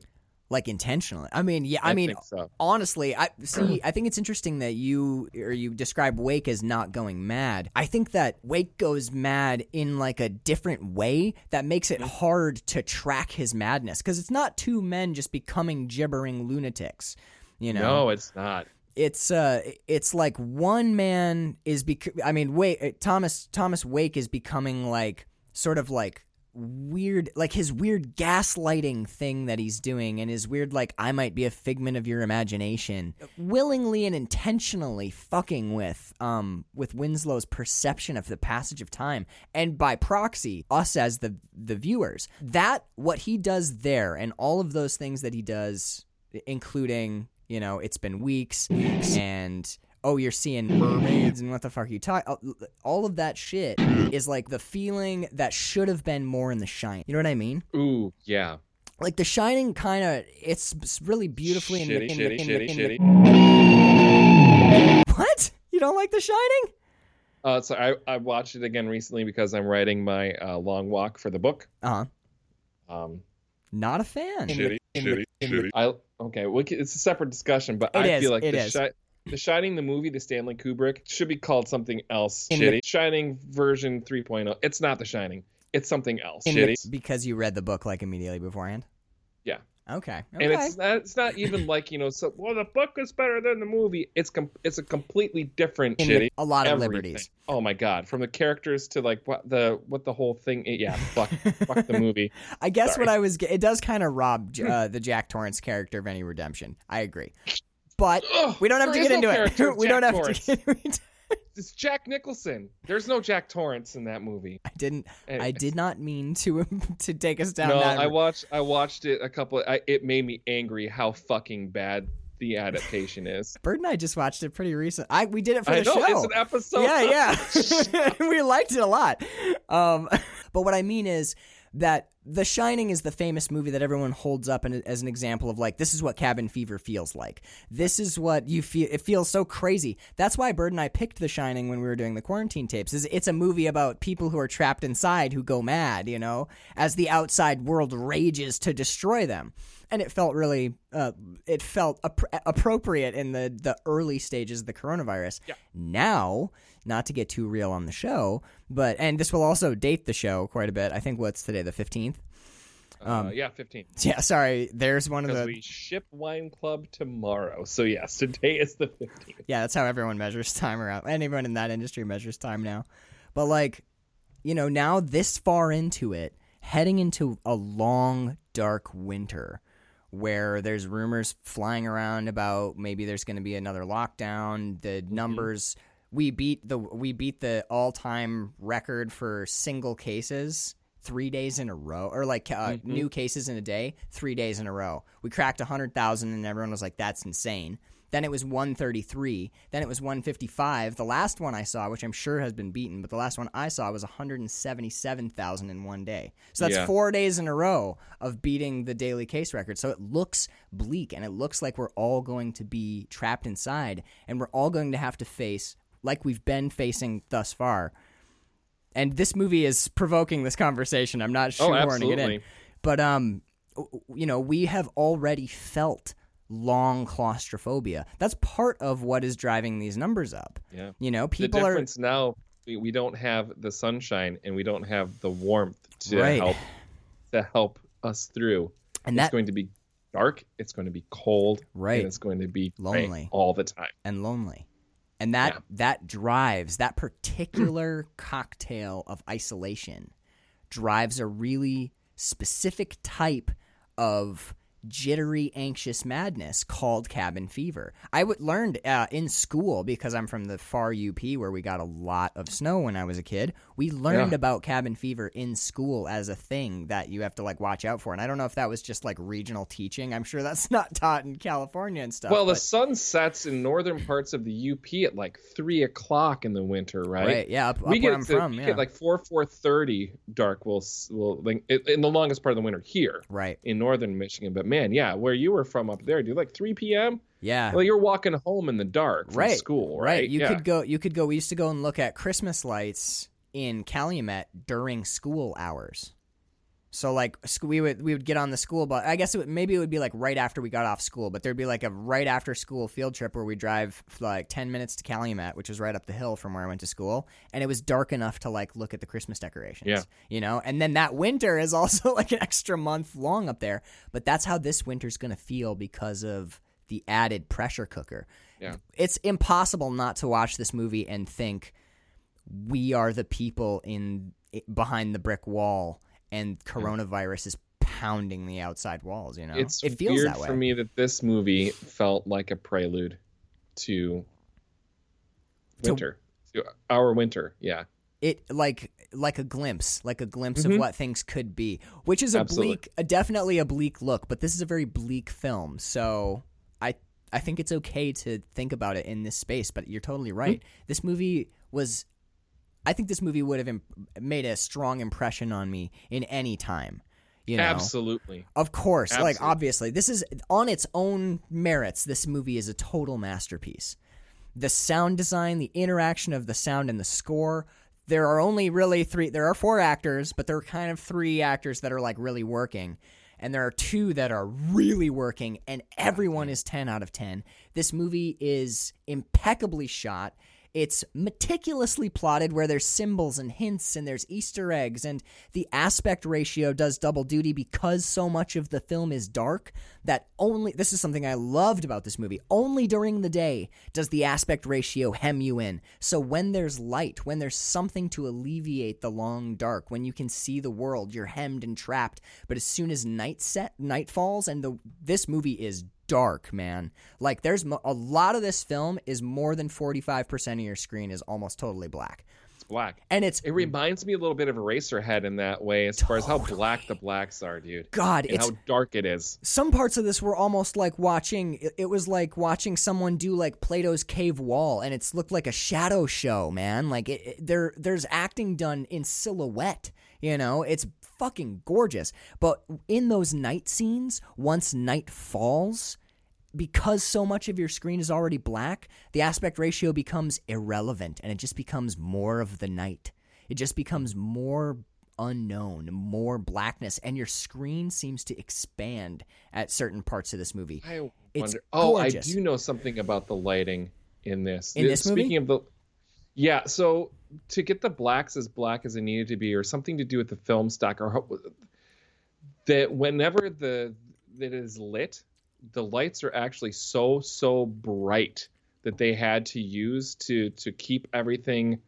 like intentionally. I mean, yeah, I, mean so. honestly, I see. I think it's interesting that you or you describe Wake as not going mad. I think that Wake goes mad in like a different way that makes it hard to track his madness because it's not two men just becoming gibbering lunatics. You know, No, it's not. It's uh, it's like one man is bec- I mean, wait Thomas Thomas Wake is becoming like sort of like weird like his weird gaslighting thing that he's doing and his weird like I might be a figment of your imagination willingly and intentionally fucking with um with Winslow's perception of the passage of time. And by proxy us as the the viewers that what he does there and all of those things that he does including you know it's been weeks and oh you're seeing mermaids and what the fuck are you talking all of that shit is like the feeling that should have been more in the shine you know what i mean? Ooh, yeah. like the shining kind of it's really beautifully Shitty, in, shitty, in, shitty, in, shitty. what? You don't like the shining? Uh, so I, I watched it again recently because I'm writing my uh, long walk for the book. uh-huh. Um, not a fan Shitty, shitty, shitty. I okay, we it's a separate discussion, but It I is, feel like it the, is. Shi- the Shining, the movie, the Stanley Kubrick, should be called something else. In Shitty. Shining version 3.0. It's not the Shining. It's something else. Shitty. the- because you read the book like immediately beforehand Yeah. okay And it's not. It's not even like you know. So well, the book is better than the movie. It's com- It's a completely different shitty. a lot of everything. liberties Oh my god! From the characters to like what the what the whole thing. Yeah, fuck, fuck the movie. I guess Sorry. what I was it does kind of rob uh, the Jack Torrance character of any redemption. I agree, but Ugh, we don't have to get is into no it. we Jack don't have Torrance. to. Get, It's Jack Nicholson. There's no Jack Torrance in that movie. I didn't. I did not mean to to take us down No, that. I watched. I watched it a couple. I, it made me angry how fucking bad the adaptation is. Bird and I just watched it pretty recent. I we did it for I the know show. it's an episode. yeah, yeah. we liked it a lot. Um, but what I mean is that The Shining is the famous movie that everyone holds up in, as an example of like this is what cabin fever feels like. This is what you feel. It feels so crazy. That's why Bird and I picked The Shining when we were doing the quarantine tapes. Is it's a movie about people who are trapped inside who go mad. You know, as the outside world rages to destroy them. And it felt really, uh, it felt appro- appropriate in the the early stages of the coronavirus. Yeah. Now, not to get too real on the show, but and this will also date the show quite a bit. I think what's today, the fifteenth. Uh, yeah, 15. Yeah, sorry. There's one of the. we ship Wine Club tomorrow. So yes, today is the 15th. Yeah, that's how everyone measures time around. Anyone in that industry measures time now. But like, you know, now this far into it, heading into a long, dark winter, where there's rumors flying around about maybe there's going to be another lockdown. The Mm-hmm. numbers we beat the we beat the all-time record for single cases 3 days in a row or like uh, Mm-hmm. new cases in a day 3 days in a row. We cracked 100,000 and everyone was like that's insane. Then it was 133. Then it was 155. The last one I saw, which I'm sure has been beaten, but the last one I saw was 177,000 in one day. So that's Yeah. four days in a row of beating the daily case record. So it looks bleak and it looks like we're all going to be trapped inside and we're all going to have to face, like we've been facing thus far. And this movie is provoking this conversation. I'm not Oh, shoehorning it in. But um, you know, we have already felt long claustrophobia. That's part of what is driving these numbers up. Yeah. You know, The people are now, we, don't have the sunshine and we don't have the warmth to Right. help to help us through. and it's going to be dark. It's going to be cold. Right. And it's going to be Lonely. all the time. and lonely. And that Yeah. that drives that particular cocktail of isolation drives a really specific type of jittery anxious madness called cabin fever. I would learned uh, in school because I'm from the far UP where we got a lot of snow when I was a kid. We learned Yeah. about cabin fever in school as a thing that you have to like watch out for. And I don't know if that was just like regional teaching. I'm sure that's not taught in California and stuff. Well, the but- sun sets in northern parts of the UP at like three o'clock in the winter, right? right, yeah, up, up we where get I'm to, from, yeah. get like four four thirty dark. Will will like, in the longest part of the winter here right. in northern Michigan. But man, yeah, where you were from up there, dude, like three p.m. Yeah. Well, you're walking home in the dark from right. school, right? right. You yeah. could go you could go we used to go and look at Christmas lights in Calumet during school hours. So like we would we would get on the school bus. I guess it would, maybe it would be like right after we got off school, but there'd be like a right after school field trip where we drive like 10 minutes to Calumet, which was right up the hill from where I went to school, and it was dark enough to like look at the Christmas decorations. Yeah. You know, and then that winter is also like an extra month long up there, but that's how this winter's going to feel because of the added pressure cooker. Yeah. It's impossible not to watch this movie and think we are the people in behind the brick wall and coronavirus is pounding the outside walls, you know. It's it feels weird that way. for me that this movie felt like a prelude to To- winter, to our winter. Yeah, it like like a glimpse, like a glimpse of Mhm. what things could be, which is a Absolutely. bleak, a, definitely a bleak look. But this is a very bleak film, so I I think it's okay to think about it in this space. But you're totally right. Mm-hmm. This movie was, I think this movie would have imp- made a strong impression on me in any time. You know, absolutely. Of course, like obviously, this is on its own merits. This movie is a total masterpiece. The sound design, the interaction of the sound and the score. There are only really three. There are four actors, but there are kind of three actors that are like really working, and there are two that are really working, and everyone is ten out of ten. This movie is impeccably shot. It's meticulously plotted where there's symbols and hints and there's Easter eggs, and the aspect ratio does double duty because so much of the film is dark that only this is something I loved about this movie. Only during the day does the aspect ratio hem you in. So when there's light, when there's something to alleviate the long dark, when you can see the world, you're hemmed and trapped. But as soon as night set, night falls, and the this movie is dark, man. Like there's mo- a lot of this film is more than 45% of your screen is almost totally black. It's black. And it's It reminds me a little bit of Eraserhead in that way, as far as how black the blacks are, dude, God, and it's how dark it is. some parts of this were almost like watching it- it was like watching someone do like Plato's cave wall and it's looked like a shadow show, man. Like it, it- there there's acting done in silhouette, you know? It's fucking gorgeous. But in those night scenes, once night falls, because so much of your screen is already black, the aspect ratio becomes irrelevant and it just becomes more of the night. It just becomes more unknown, more blackness, and your screen seems to expand at certain parts of this movie. I It's wonder. Oh, I do know something about the lighting in this. In this movie? Speaking of the, yeah. So to get the blacks as black as it needed to be, or something to do with the film stock, or that whenever the that is lit, the lights are actually so so bright that they had to use to to keep everything.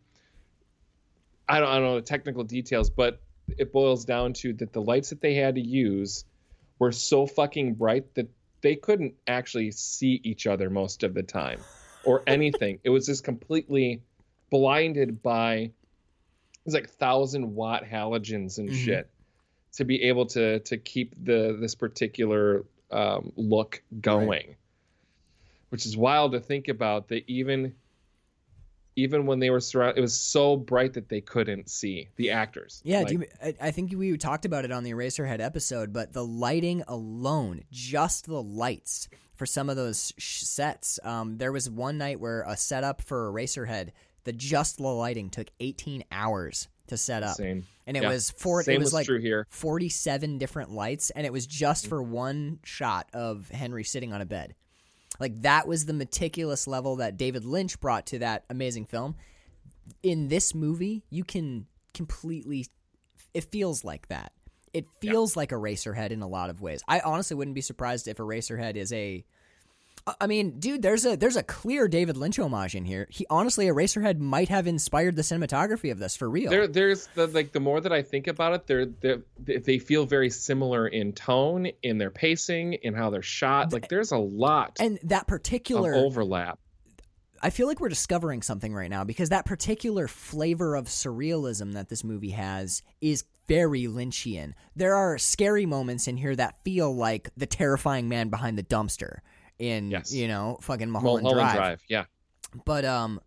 I don't, I don't know the technical details, but it boils down to that the lights that they had to use were so fucking bright that they couldn't actually see each other most of the time or anything. it was just completely blinded by it was like thousand watt halogens and Mhm. shit to be able to to keep the this particular um, look going which is wild to think about that even even when they were surrounded it was so bright that they couldn't see the actors Yeah, Like, do you, I, I think we talked about it on the Eraserhead episode, but the lighting alone, just the lights for some of those sh- sets. Um, there was one night where a setup for Eraserhead, the just the lighting took 18 hours to set up, same and it Yeah. was four. same it was, was like true here 47 different lights, and it was just mm. for one shot of Henry sitting on a bed. Like that was the meticulous level that David Lynch brought to that amazing film. In this movie, you can completely it feels like that. It feels like Eraserhead in a lot of ways. I honestly wouldn't be surprised if Eraserhead is a I- mean, dude, there's a there's a clear David Lynch homage in here. He honestly Eraserhead might have inspired the cinematography of this for real. there there's the like the more that i think about it they're, they're they feel very similar in tone in their pacing in how they're shot like there's a lot and that of particular overlap I feel like we're discovering something right now because that particular flavor of surrealism that this movie has is very Lynchian. There are scary moments in here that feel like the terrifying man behind the dumpster in Yes. you know fucking Mulholland, Mulholland Drive. Drive. yeah But um,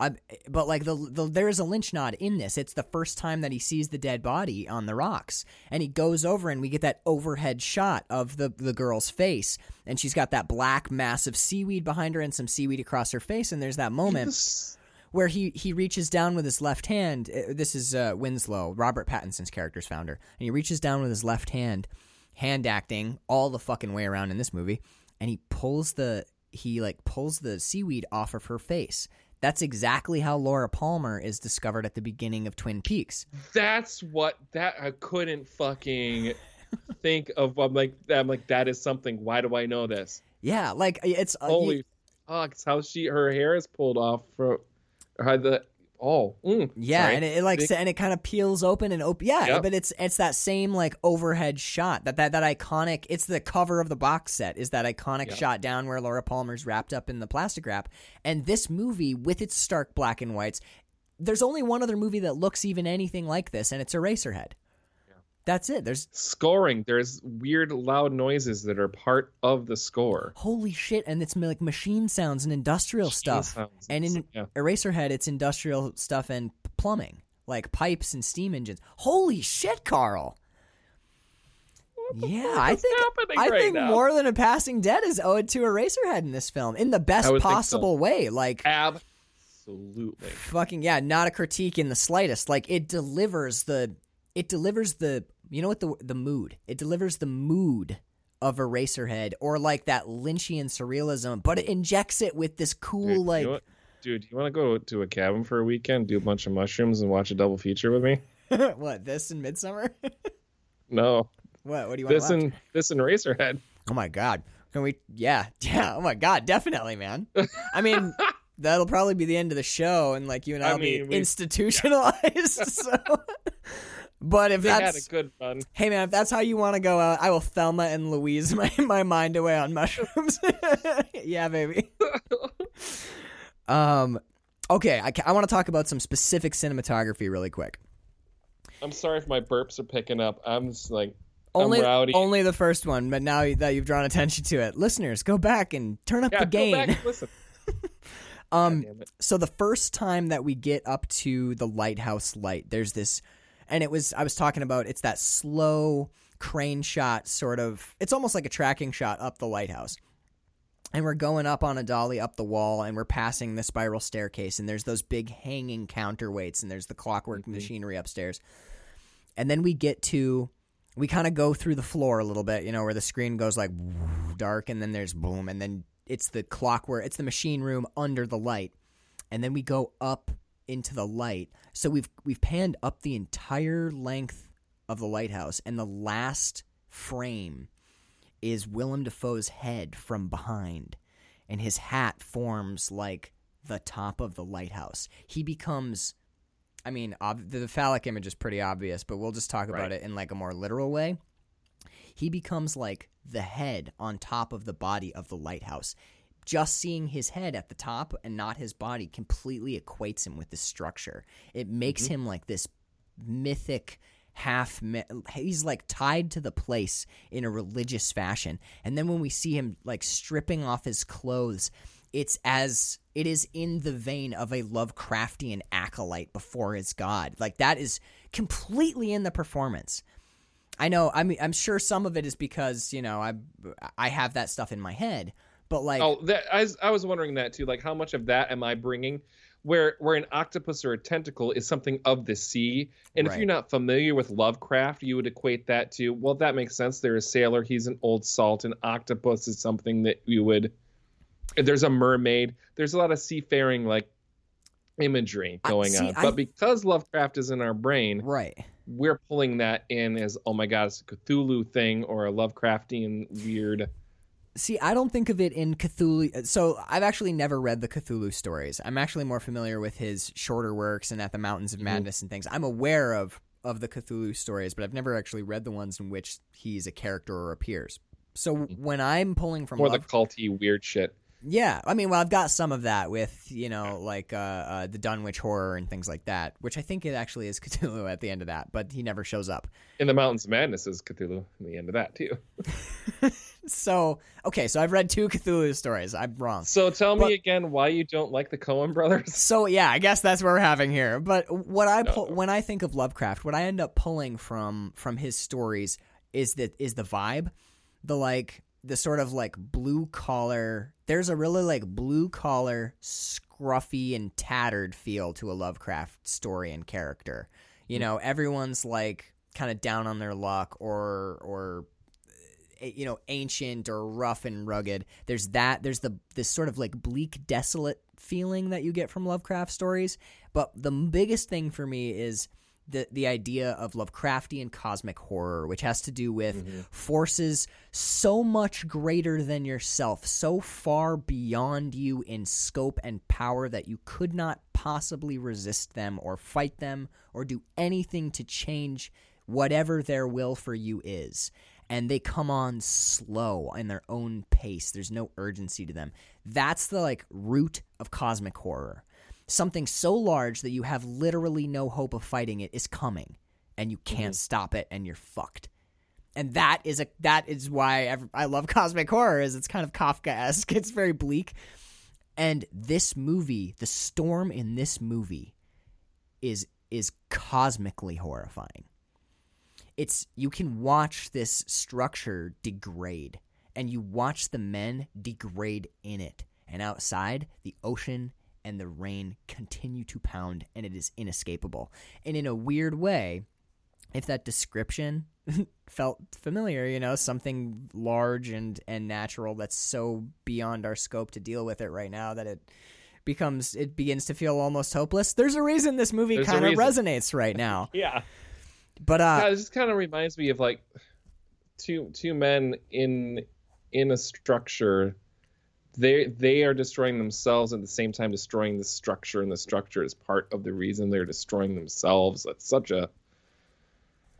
I but like the, the there is a lynch nod in this. It's the first time that he sees the dead body on the rocks, and he goes over, and we get that overhead shot of the the girl's face, and she's got that black massive seaweed behind her and some seaweed across her face, and there's that moment Yes. where he he reaches down with his left hand. uh, This is uh, Winslow, Robert Pattinson's character's founder, and he reaches down with his left hand, hand acting all the fucking way around in this movie, and he pulls the he like pulls the seaweed off of her face. That's exactly how Laura Palmer is discovered at the beginning of Twin Peaks. that's what that i couldn't fucking think of i'm like i'm like that is something why do i know this Yeah, like it's uh, you- holy fuck it's how she her hair is pulled off from her the oh mm, Yeah, sorry. and it, it like Big- and it kind of peels open and open. Yeah, Yep. but it's it's that same like overhead shot that that that iconic. It's the cover of the box set. Is that iconic Yep. shot down where Laura Palmer's wrapped up in the plastic wrap? And this movie with its stark black and whites. There's only one other movie that looks even anything like this, and it's Eraserhead. That's it. There's scoring there's weird loud noises that are part of the score holy shit, and it's like machine sounds and industrial Machine stuff. And in yeah. Eraserhead, it's industrial stuff and plumbing, like pipes and steam engines. Holy shit, Carl! Yeah, I think I right think now? more than a passing debt is owed to Eraserhead in this film in the best think so. possible way. Like absolutely fucking yeah, not a critique in the slightest. Like it delivers the it delivers the you know what the the mood. It delivers the mood of Eraserhead or like that Lynchian surrealism, but it injects it with this cool Dude, like you know dude, you want to go to a cabin for a weekend, do a bunch of mushrooms, and watch a double feature with me? what this in Midsommar? No, what what do you want this to and this and Eraserhead. Oh my god. Can we yeah, yeah, oh my god, definitely, man. I mean that'll probably be the end of the show and like you and I I'll be we- institutionalized. so But if They had a that's good run. hey man, if that's how you want to go out, I will Thelma and Louise my, my mind away on mushrooms. yeah, baby. um, okay, I, I want to talk about some specific cinematography really quick. I'm sorry if my burps are picking up. I'm just like Only, only the first one, but now that you've drawn attention to it, listeners, go back and turn up yeah, the gain. go back and listen. Um, God damn it. so the first time that we get up to the lighthouse light, there's this, and it was I was talking about. It's that slow crane shot, sort of. It's almost like a tracking shot up the lighthouse. And we're going up on a dolly up the wall, and we're passing the spiral staircase, and there's those big hanging counterweights, and there's the clockwork mm-hmm. machinery upstairs. And then we get to, we kind of go through the floor a little bit, you know, where the screen goes like dark, and then there's boom, and then it's the clockwork, it's the machine room under the light, and then we go up into the light. So we've we've panned up the entire length of the lighthouse, and the last frame is Willem Dafoe's head from behind, and his hat forms like the top of the lighthouse. He becomes, I mean, ob- the phallic image is pretty obvious, but we'll just talk about Right. it in like a more literal way. he becomes like the head on top of the body of the lighthouse. Just seeing his head at the top and not his body completely equates him with the structure. It makes mm-hmm. him like this mythic half he's like tied to the place in a religious fashion. And then when we see him like stripping off his clothes it's as it is in the vein of a lovecraftian acolyte before his god. Like that is completely in the performance. I know i mean i'm sure some of it is because you know i i have that stuff in my head but like Oh, that I, was- I was wondering that too. Like, how much of that am I bringing? Where where an octopus or a tentacle is something of the sea, and if you're not familiar with Lovecraft, you would equate that to well, that makes sense. They're a sailor. He's an old salt. An octopus is something that you would. There's a mermaid. There's a lot of seafaring like imagery I- going see, on. I- But because Lovecraft is in our brain, right we're pulling that in as oh my god, it's a Cthulhu thing or a Lovecraftian weird. See, I don't think of it in Cthulhu. So I've actually never read the Cthulhu stories. I'm actually more familiar with his shorter works and at the Mountains Mm-hmm. of Madness and things. I'm aware of of the Cthulhu stories, but I've never actually read the ones in which he's a character or appears. So when I'm pulling from More the Love- culty weird shit. Yeah, I mean, well, I've got some of that with you know, like uh, uh, the Dunwich horror and things like that, which I think it actually is Cthulhu at the end of that, but he never shows up. In the Mountains of Madness is Cthulhu in the end of that too. So okay, so I've read two Cthulhu stories. I'm wrong. So tell But- me again why you don't like the Coen brothers. So yeah, I guess that's what we're having here. But what I pull, No. when I think of Lovecraft, what I end up pulling from from his stories is that is the vibe, the like the sort of like blue collar. There's a really like blue collar, scruffy and tattered feel to a Lovecraft story and character. You know, everyone's like kind of down on their luck or or eh, you know ancient or rough and rugged. There's that there's the this sort of like bleak desolate feeling that you get from lovecraft stories. But the biggest thing for me is the the idea of lovecraftian cosmic horror which has to do with mm-hmm. forces so much greater than yourself so far beyond you in scope and power that you could not possibly resist them or fight them or do anything to change whatever their will for you is. And they come on slow in their own pace. There's no urgency to them. That's the like root of cosmic horror something so large that you have literally no hope of fighting it is coming and you can't mm-hmm. stop it and you're fucked. And that is a that is why ev- I love cosmic horror is it's kind of Kafka-esque. It's very bleak. And this movie the storm in this movie is is cosmically horrifying. It's you can watch this structure degrade and you watch the men degrade in it. And outside the ocean and the rain continue to pound and it is inescapable and in a weird way if that description felt familiar you know something large and and natural that's so beyond our scope to deal with it right now that it becomes it begins to feel almost hopeless there's a reason this movie kind of resonates right now Yeah. but uh yeah, it just kind of reminds me of like two two men in in a structure. They they are destroying themselves at the same time destroying the structure, and the structure is part of the reason they're destroying themselves. That's such a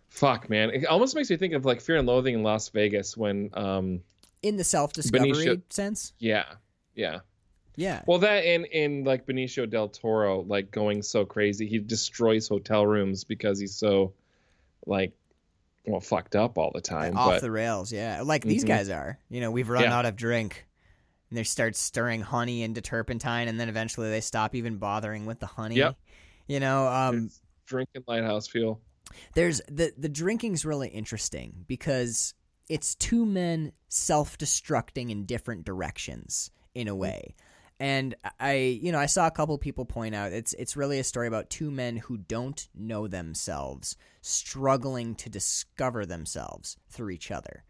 fuck, man. It almost makes me think of like Fear and Loathing in Las Vegas when um in the self-discovery Benicio- sense yeah yeah yeah Well, that and in like Benicio del Toro, like going so crazy, he destroys hotel rooms because he's so, like, well, fucked up all the time. off but the rails yeah like these Mhm. guys are you know we've run Yeah. out of drink and they start stirring honey into turpentine and then eventually they stop even bothering with the honey Yep. you know um it's drinking lighthouse fuel. there's the the drinking's really interesting because it's two men self-destructing in different directions in a way and i you know i saw a couple people point out it's it's really a story about two men who don't know themselves struggling to discover themselves through each other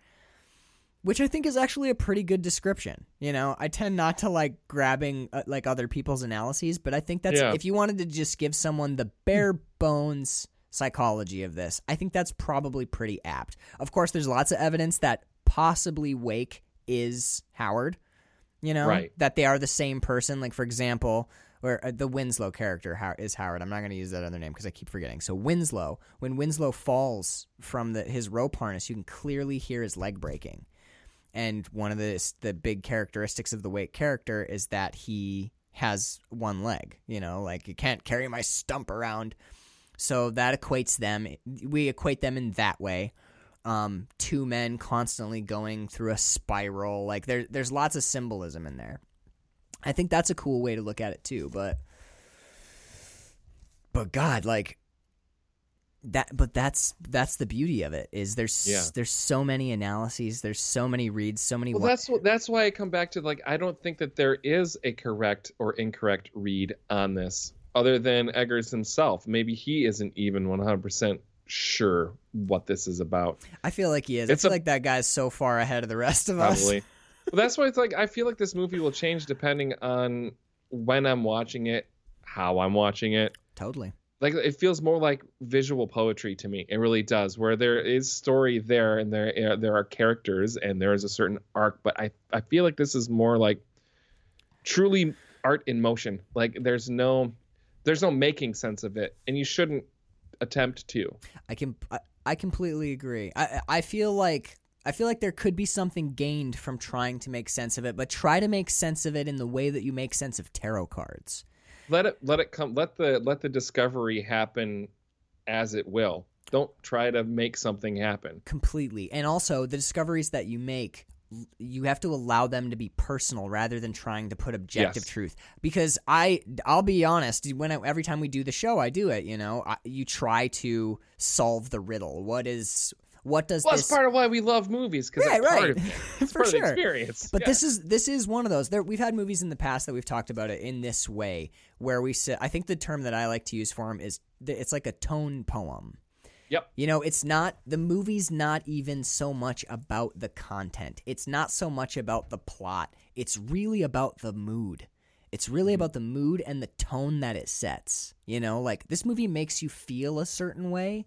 which i think is actually a pretty good description you know i tend not to like grabbing uh, like other people's analyses but i think that's Yeah. if you wanted to just give someone the bare bones psychology of this i think that's probably pretty apt of course there's lots of evidence that possibly wake is howard you know Right. that they are the same person like for example or uh, the Winslow character How- is Howard. I'm not going to use that other name because I keep forgetting. So Winslow, when Winslow falls from the his rope harness, you can clearly hear his leg breaking. And one of the the big characteristics of the Wake character is that he has one leg. You know, like you can't carry my stump around. So that equates them. We equate them in that way. Um, two men constantly going through a spiral. Like there, there's lots of symbolism in there. I think that's a cool way to look at it too. But, but God, like that. But that's that's the beauty of it. Is there's Yeah. there's so many analyses. There's so many reads. So many. Well, wa- that's what that's why I come back to like I don't think that there is a correct or incorrect read on this, other than Eggers himself. Maybe he isn't even one hundred percent sure what this is about. I feel like he is. It's I feel a- like that guy's so far ahead of the rest of us. Probably. well, that's why it's like I feel like this movie will change depending on when I'm watching it, how I'm watching it. Totally. Like it feels more like visual poetry to me. It really does, where there is story there and there eh, there are characters and there is a certain arc, but I I feel like this is more like truly art in motion. Like there's no there's no making sense of it, and you shouldn't attempt to. I can I, I completely agree. I I feel like I feel like there could be something gained from trying to make sense of it, but try to make sense of it in the way that you make sense of tarot cards. Let it let it come. Let the let the discovery happen as it will. Don't try to make something happen. Completely. And also the discoveries that you make you have to allow them to be personal rather than trying to put objective Yes. truth because i i'll be honest when I, every time we do the show i do it you know I, you try to solve the riddle what is what does Well, this that's part of why we love movies because Right, right. it. For sure. the experience. But Yeah. this is this is one of those. There, we've had movies in the past that we've talked about it in this way, where we say. I think the term that I like to use for them is it's like a tone poem. Yep. You know, it's not the movie's not even so much about the content. It's not so much about the plot. It's really about the mood. It's really Mm-hmm. about the mood and the tone that it sets. You know, like this movie makes you feel a certain way,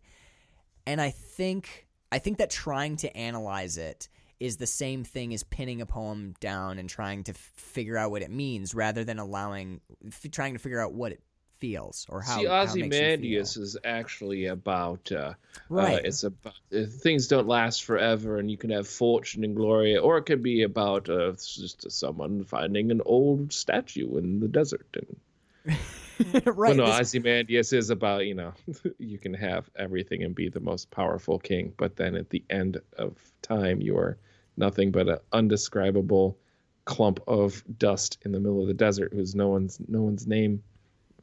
and I think I think that trying to analyze it is the same thing as pinning a poem down and trying to f- figure out what it means, rather than allowing f- trying to figure out what it feels or how. See, Ozymandias is actually about uh, Right. Uh, it's about uh, things don't last forever, and you can have fortune and glory, or it could be about uh, just someone finding an old statue in the desert. And right. well, no, this- Ozymandias is about you know you can have everything and be the most powerful king, but then at the end of time, you are nothing but an undescribable clump of dust in the middle of the desert, who's no one's no one's name.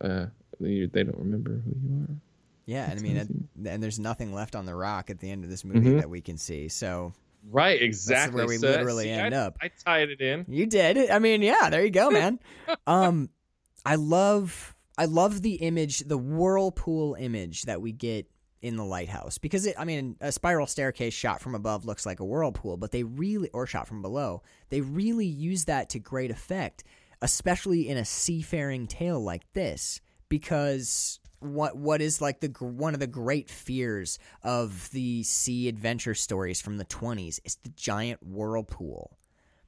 Uh, they they don't remember who you are. yeah, and I mean, That's it, and there's nothing left on the rock at the end of this movie Mhm. that we can see. So Right, exactly. where we So, literally see, end I, up. I tied it in. You did. I mean, yeah, there you go, man. um I love I love the image, the whirlpool image that we get in the lighthouse because it I mean, a spiral staircase shot from above looks like a whirlpool, but they really or shot from below, they really use that to great effect, especially in a seafaring tale like this because what what is like the one of the great fears of the sea adventure stories from the 20s is the giant whirlpool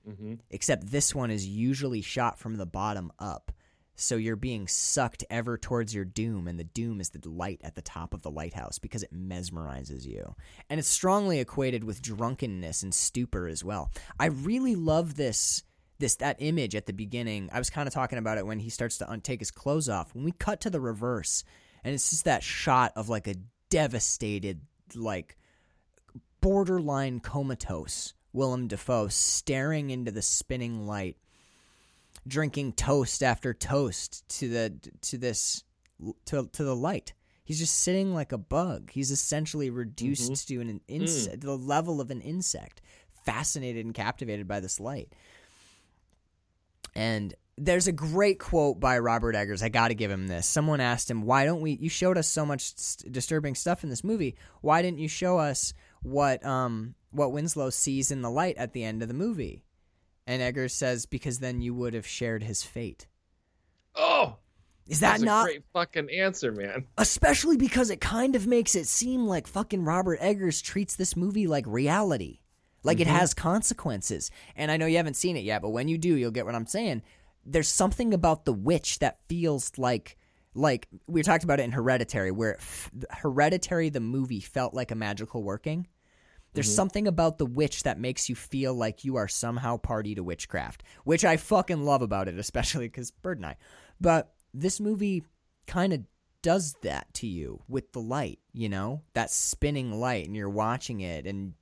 hmm except this one is usually shot from the bottom up. So you're being sucked ever towards your doom, and the doom is the light at the top of the lighthouse because it mesmerizes you. And it's strongly equated with drunkenness and stupor as well. I really love this this that image at the beginning. I was kind of talking about it when he starts to un- take his clothes off. When we cut to the reverse, and it's just that shot of like a devastated, like borderline comatose Willem Dafoe staring into the spinning light, drinking toast after toast to the to this to to the light. He's just sitting like a bug. He's essentially reduced to an insect, the level of an insect, fascinated and captivated by this light. And there's a great quote by Robert Eggers. I got to give him this. Someone asked him, "Why don't we? You showed us so much st- disturbing stuff in this movie. Why didn't you show us what um what Winslow sees in the light at the end of the movie?" And Eggers says, "Because then you would have shared his fate." Oh, Is that that's not a great fucking answer, man? especially because it kind of makes it seem like fucking Robert Eggers treats this movie like reality. Like it mm-hmm. has consequences. And I know you haven't seen it yet, but when you do, you'll get what I'm saying. there's something about the witch that feels like like we talked about it in Hereditary, where Hereditary the movie felt like a magical working. There's mm-hmm. something about the witch that makes you feel like you are somehow party to witchcraft, which I fucking love about it, especially because Bird and I. But this movie kind of does that to you with the light, you know, that spinning light, and you're watching it, and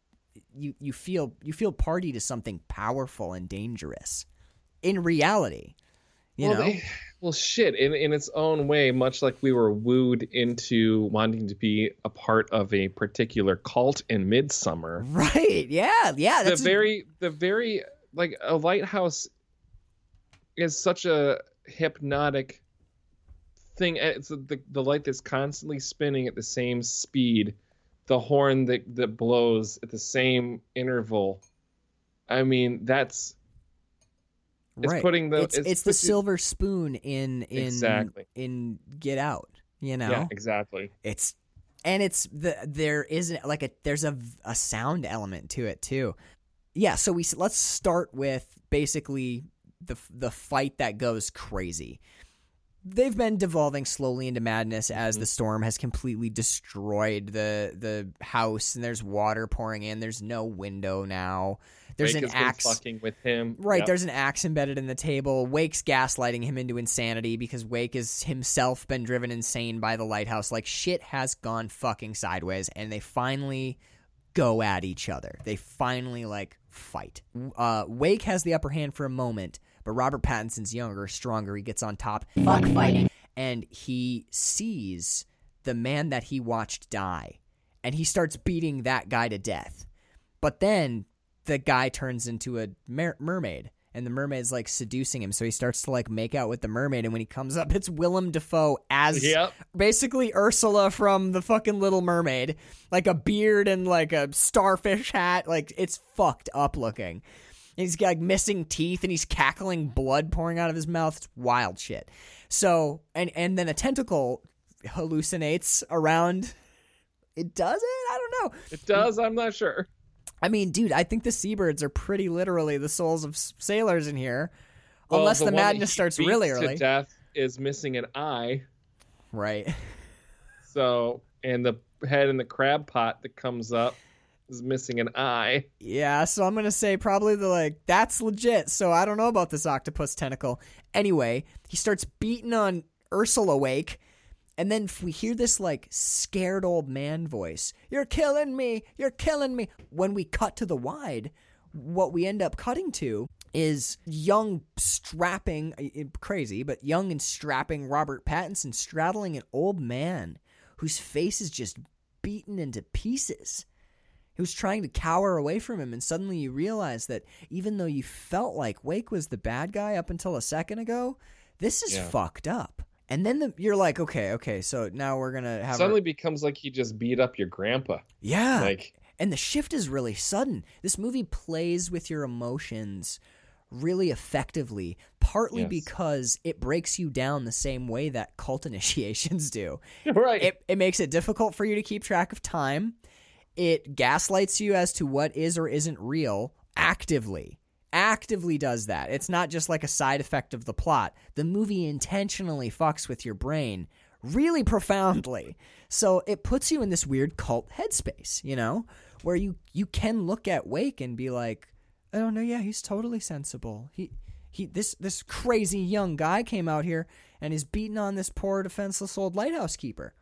you you feel you feel party to something powerful and dangerous in reality. You well, know, they- well, shit. In in its own way, much like we were wooed into wanting to be a part of a particular cult in Midsommar. right? Yeah, yeah. the very the very like a lighthouse is such a hypnotic thing eh, it's the, the light that's constantly spinning at the same speed the horn that, that blows at the same interval i mean that's it's right. putting the- it's, it's it's the silver spoon in in Exactly. in Get Out. You know, yeah exactly it's and it's the there isn't like a there's a a sound element to it too. Yeah, so we let's start with basically the the fight that goes crazy. They've been devolving slowly into madness as Mm-hmm. the storm has completely destroyed the the house and there's water pouring in. There's no window now. There's Wake an axe fucking with him Right, Yep. there's an axe embedded in the table. Wake's gaslighting him into insanity because Wake has himself been driven insane by the lighthouse. Like shit has gone fucking sideways, and they finally go at each other. They finally like fight. Uh, Wake has the upper hand for a moment, but Robert Pattinson's younger, stronger. He gets on top. Fuck fighting, and he sees the man that he watched die, and he starts beating that guy to death. But then the guy turns into a mer- mermaid and the mermaid's like seducing him. So he starts to like make out with the mermaid and when he comes up it's Willem Dafoe as Yep. basically Ursula from the fucking Little Mermaid. Like a beard and like a starfish hat. Like it's fucked up looking. And he's got like missing teeth and he's cackling blood pouring out of his mouth. It's wild shit. So and and then a tentacle hallucinates around. It does it? I don't know. It does? I'm not sure I mean, dude, I think the seabirds are pretty literally the souls of sailors in here. Well, Unless the, that madness starts really to early. death is missing an eye Right. So, and the head in the crab pot that comes up is missing an eye. Yeah, so I'm gonna say probably the like that's legit. So I don't know about this octopus tentacle. Anyway, he starts beating on Ursula Wake, and then we hear this like scared old man voice. You're killing me. You're killing me. When we cut to the wide, what we end up cutting to is young strapping eh, crazy, but young and strapping Robert Pattinson straddling an old man whose face is just beaten into pieces. He was trying to cower away from him, and suddenly you realize that even though you felt like Wake was the bad guy up until a second ago, this is Yeah. fucked up. And then the, you're like, okay, okay, so now we're gonna have Suddenly our, becomes like he just beat up your grandpa. yeah, Like, and the shift is really sudden. This movie plays with your emotions really effectively, partly Yes. because it breaks you down the same way that cult initiations do. right. It, it makes it difficult for you to keep track of time. It gaslights you as to what is or isn't real actively. Actively does that. It's not just like a side effect of the plot. The movie intentionally fucks with your brain really profoundly. So it puts you in this weird cult headspace, you know, where you you can look at Wake and be like, "Oh no, yeah, he's totally sensible. He he this this crazy young guy came out here and is beating on this poor defenseless old lighthouse keeper."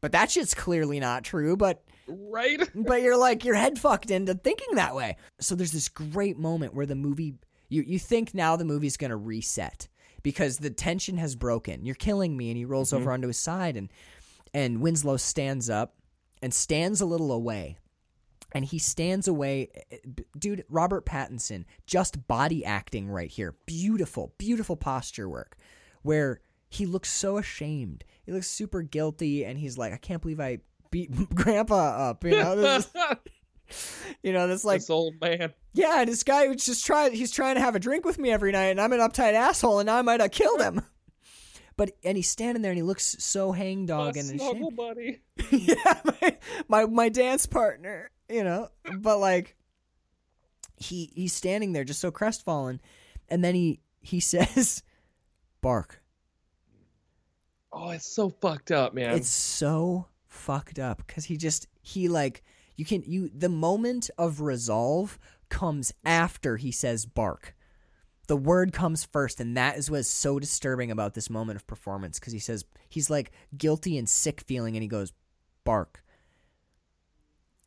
But that shit's clearly not true, but right. but you're like your head fucked into thinking that way. So there's this great moment where the movie you you think now the movie's going to reset because the tension has broken. You're killing me and he rolls mm-hmm. over onto his side and and Winslow stands up and stands a little away. And he stands away eh, eh, dude Robert Pattinson just body acting right here. Beautiful, beautiful posture work where he looks so ashamed. He looks super guilty and he's like I can't believe I beat grandpa up, you know? This is- you know, this like this old man. yeah, and this guy was just trying. He's trying to have a drink with me every night, and I'm an uptight asshole, and now I might have killed him. But and he's standing there, and he looks so My hangdog and snuggle ashamed. buddy. yeah, my, my my dance partner, you know. But like, he he's standing there just so crestfallen, and then he he says, bark. Oh, it's so fucked up, man. It's so fucked up because he just he like you can you the moment of resolve comes after he says bark. The word comes first, and that is what's so disturbing about this moment of performance because he says he's like guilty and sick feeling, and he goes bark.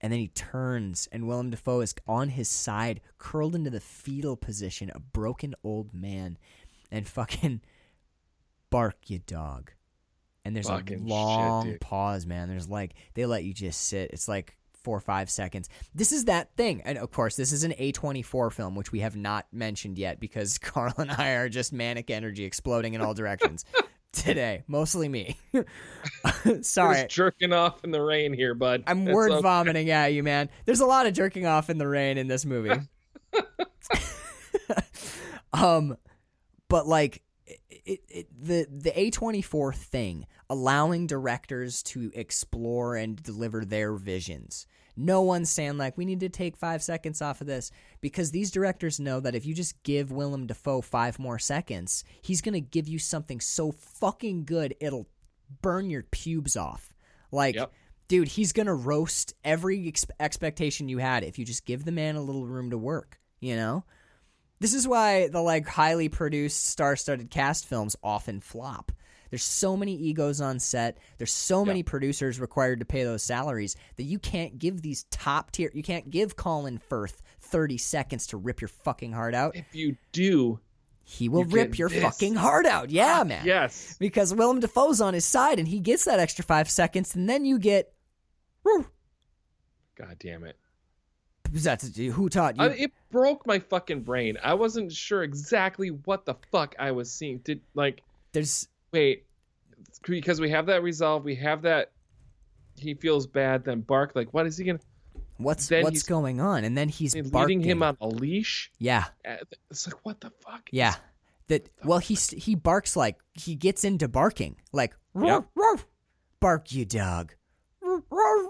And then he turns, and Willem Dafoe is on his side, curled into the fetal position, a broken old man, and fucking bark, you dog. And there's Fucking a long dude. pause, man. There's like they let you just sit. It's like four or five seconds. This is that thing, and of course, this is an A24 film, which we have not mentioned yet because Carl and I are just manic energy exploding in all directions today. Mostly me. Sorry, just jerking off in the rain here, bud. I'm It's word okay. vomiting at you, man. There's a lot of jerking off in the rain in this movie. um, but like it, it, the the A24 thing, allowing directors to explore and deliver their visions. No one's saying like we need to take five seconds off of this because these directors know that if you just give Willem Dafoe five more seconds, he's gonna give you something so fucking good it'll burn your pubes off. Like Yep. dude, he's gonna roast every ex- expectation you had if you just give the man a little room to work. You know, this is why the like highly produced, star-studded cast films often flop. There's so many egos on set. There's so many producers required to pay those salaries that you can't give these top tier. You can't give Colin Firth 30 seconds to rip your fucking heart out. If you do, He will You rip your this. fucking heart out. Yeah, ah, man yes. because Willem Dafoe's on his side and he gets that extra five seconds, and then you get. God damn it. That's who taught you? I, it broke my fucking brain. I wasn't sure exactly what the fuck I was seeing. Did like There's wait because we have that resolve. We have that he feels bad. Then bark. Like what is he gonna? what's Then what's going on, and then he's leading barking. him on a leash. Yeah, Uh, It's like what the fuck? yeah. That well, he he barks like he gets into barking like Yep. "Ruff, bark you dog. Ruff, ruff, ruff."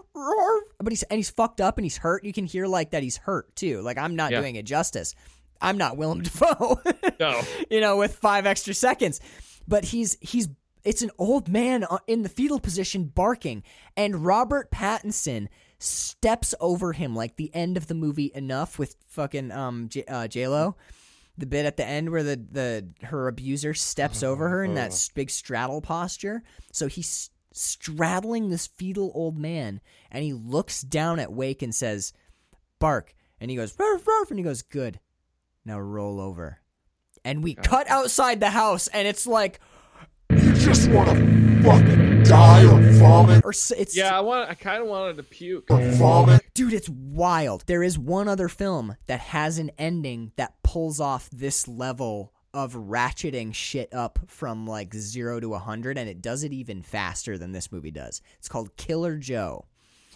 But he's and he's fucked up and he's hurt. You can hear like that he's hurt too. Like I'm not Yeah. doing it justice. I'm not Willem Dafoe. No. you know, with five extra seconds. But he's he's it's an old man in the fetal position barking, and Robert Pattinson steps over him like the end of the movie enough with fucking um J- uh, J Lo. The bit at the end where the, the her abuser steps over her in that big straddle posture. So he's straddling this fetal old man, and he looks down at Wake and says, "Bark," and he goes, "Ruff, ruff," and he goes, "Good." Now roll over. And we cut outside the house, and it's like, You just wanna fucking die or vomit or s- it's Yeah, I want. I kind of wanted to puke. or vomit. dude, it's wild. There is one other film that has an ending that pulls off this level of ratcheting shit up from like zero to a hundred, and it does it even faster than this movie does. It's called Killer Joe.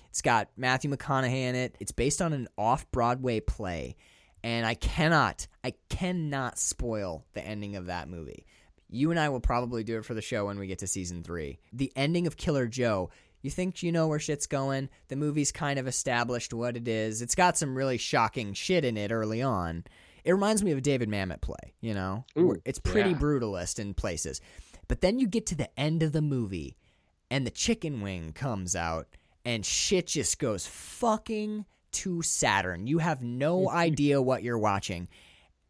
It's got Matthew McConaughey in it. It's based on an off Broadway play, and I cannot, I cannot spoil the ending of that movie. You and I will probably do it for the show when we get to season three. The ending of Killer Joe. You think you know where shit's going. The movie's kind of established what it is. It's got some really shocking shit in it early on. It reminds me of a David Mamet play, you know? Ooh, it's pretty yeah. brutalist in places. But then you get to the end of the movie and the chicken wing comes out and shit just goes fucking to Saturn. You have no idea what you're watching.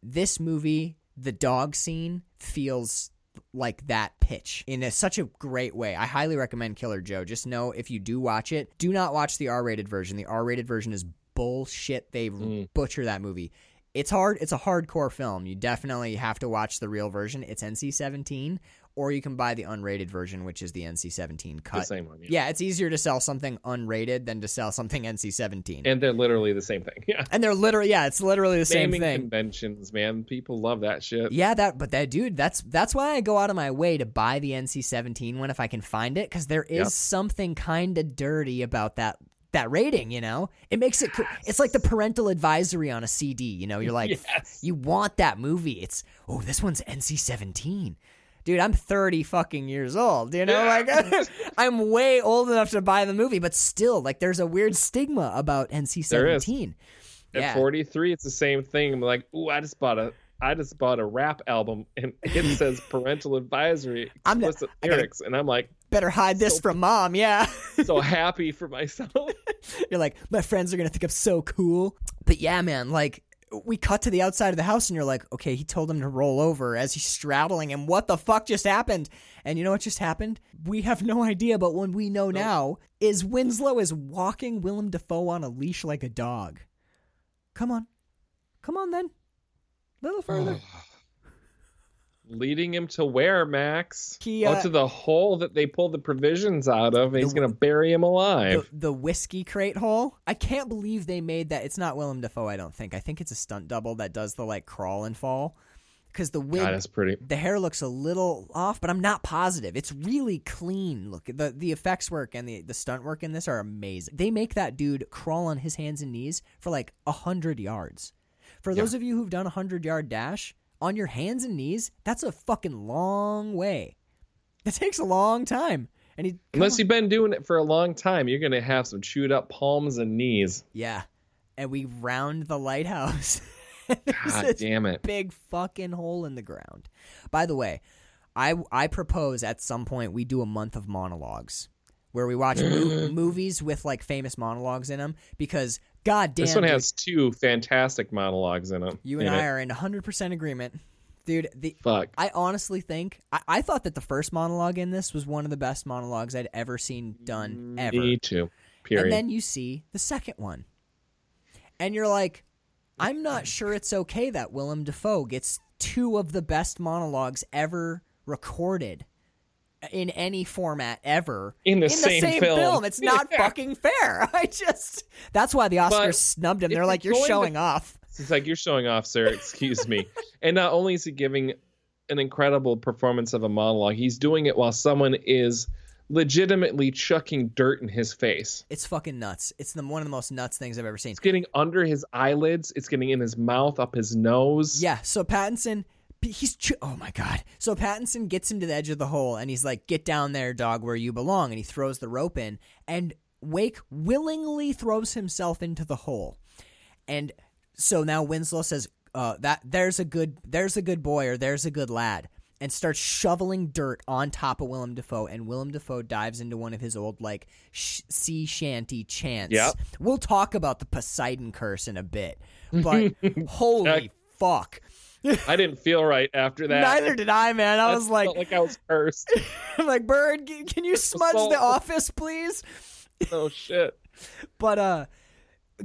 This movie, the dog scene feels like that pitch in a, such a great way. I highly recommend Killer Joe. Just know if you do watch it, do not watch the R-rated version. The R-rated version is bullshit. They mm. butcher that movie. It's hard. It's a hardcore film. You definitely have to watch the real version. It's NC-17, or you can buy the unrated version, which is the NC-17 cut. The same one. Yeah. Yeah, it's easier to sell something unrated than to sell something NC-17. And, And they're literally the same thing. Yeah. And they're literally, yeah, it's literally the same Naming thing. conventions, man. People love that shit. Yeah, that but that dude, that's that's why I go out of my way to buy the NC-17 one if I can find it cuz there is Yep. something kind of dirty about that that rating, you know? It makes it co- it's like the parental advisory on a CD, you know? You're like Yes. you want that movie. It's oh, this one's NC-17. Dude, I'm 30 fucking years old, you know? Like I'm way old enough to buy the movie, but still like there's a weird stigma about NC-17. At 43, it's the same thing. I'm like, ooh, I just bought a. I just bought a rap album and it says parental advisory, I'm explicit I gotta- and I'm like Better hide this So- from mom. Yeah. so happy for myself. You're like, my friends are gonna think I'm so cool. But yeah, man, like we cut to the outside of the house and you're like, okay, he told him to roll over as he's straddling him. What the fuck just happened? And you know what just happened? We have no idea, but what we know now is Winslow is walking Willem Dafoe on a leash like a dog. Come on. Come on then. A little further. Oh. Leading him to where, Max? He, oh, uh, to the hole that they pulled the provisions out of, and he's The- gonna bury him alive. the whiskey crate hole. I can't believe they made that. It's not Willem Dafoe, I don't think. I think it's a stunt double that does the like crawl and fall. Because the wig God, that's pretty. the hair looks a little off, but I'm not positive. It's really clean. Look, the the effects work and the the stunt work in this are amazing. They make that dude crawl on his hands and knees for like a hundred yards. For those of you who've done a hundred yard dash on your hands and knees, that's a fucking long way. It takes a long time. And he Unless on. you've been doing it for a long time, you're gonna have some chewed up palms and knees. yeah, and we round the lighthouse. God damn it! big fucking hole in the ground. By the way, I I propose at some point we do a month of monologues where we watch mo- movies with like famous monologues in them because god damn This one dude, has two fantastic monologues in it. you and in I it. are in 100% agreement. Dude, the Fuck. I honestly think I, I thought that the first monologue in this was one of the best monologues I'd ever seen done ever. Me too. Period. And then you see the second one. And you're like, I'm not sure it's okay that Willem Dafoe gets two of the best monologues ever recorded in any format ever In the in same the same film. It's not Yeah. fucking fair. I just that's why the Oscars But snubbed him. They're like, you're going to- showing off. It's like you're showing off, sir. Excuse me. and not only is he giving an incredible performance of a monologue, he's doing it while someone is legitimately chucking dirt in his face. It's fucking nuts. It's the one of the most nuts things I've ever seen. It's getting under his eyelids. It's getting in his mouth, up his nose. Yeah, so Pattinson, he's ch- oh my god. So Pattinson gets him to the edge of the hole, and he's like, "Get down there, dog, where you belong." And he throws the rope in, and Wake willingly throws himself into the hole, and so now Winslow says, uh, "That there's a good there's a good boy or there's a good lad." And starts shoveling dirt on top of Willem Dafoe, and Willem Dafoe dives into one of his old like sh- sea shanty chants. Yep. We'll talk about the Poseidon curse in a bit, but holy fuck! I didn't feel right after that. Neither did I, man. I was like, like I was cursed. I'm like, Bird, can you smudge the office, please? oh shit. But uh,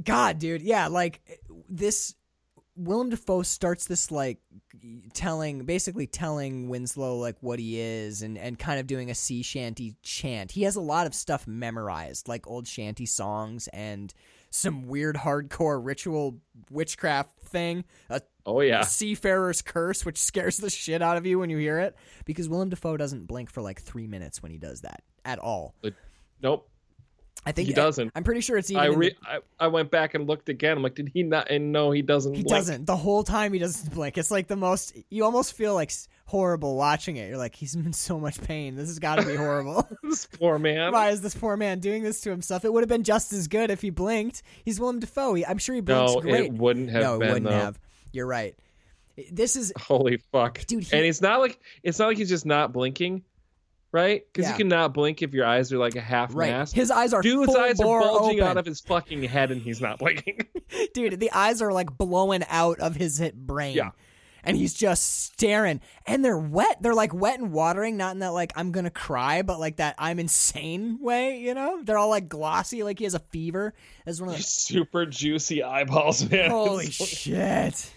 God, dude, yeah, like this. Willem Dafoe starts this like telling, basically telling Winslow like what he is, and and kind of doing a sea shanty chant. He has a lot of stuff memorized, like old shanty songs and some weird hardcore ritual witchcraft thing. A Oh yeah. Seafarer's Curse, which scares the shit out of you when you hear it, because Willem Dafoe doesn't blink for like three minutes when he does that at all. Nope. I think He doesn't. I'm pretty sure it's even. I in the- I, I went back and looked again. I'm like, did he not? And no, he doesn't. he blink. doesn't. The whole time he doesn't blink. It's like the most. You almost feel like horrible watching it. You're like, he's in so much pain. This has got to be horrible. This poor man. Why is this poor man doing this to himself? It would have been just as good if he blinked. He's Willem Dafoe. He, I'm sure he blinks No, great. it wouldn't have no, been it wouldn't though. have. You're right. This is Holy fuck, Dude, he- and it's not like it's not like he's just not blinking, right? Because Yeah. you cannot blink if your eyes are like a half right. mask. His eyes are Dude's eyes are bulging open. out of his fucking head, and he's not blinking. Dude, the eyes are like blowing out of his brain. Yeah. And he's just staring. And they're wet. They're like wet and watering, not in that like I'm gonna cry, but like that I'm insane way, you know? They're all like glossy, like he has a fever. As one of the Super juicy eyeballs, man. Holy shit.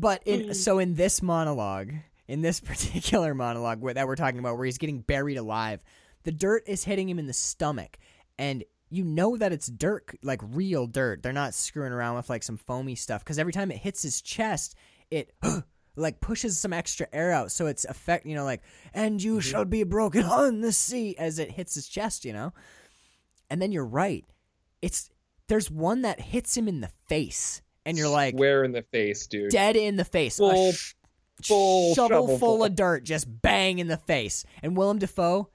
But in mm-hmm. so in this monologue, in this particular monologue that we're talking about where he's getting buried alive, the dirt is hitting him in the stomach. And you know that it's dirt, like real dirt. They're not screwing around with like some foamy stuff. Because every time it hits his chest, it like pushes some extra air out, so it's effect, you know, like "and you mm-hmm. shall be broken on the sea" as it hits his chest, you know. And then you're right, it's there's one that hits him in the face, and you're like Where in the face, dude? dead in the face, Full- sh- full shovel shovel full. of dirt, just bang in the face. And Willem Dafoe,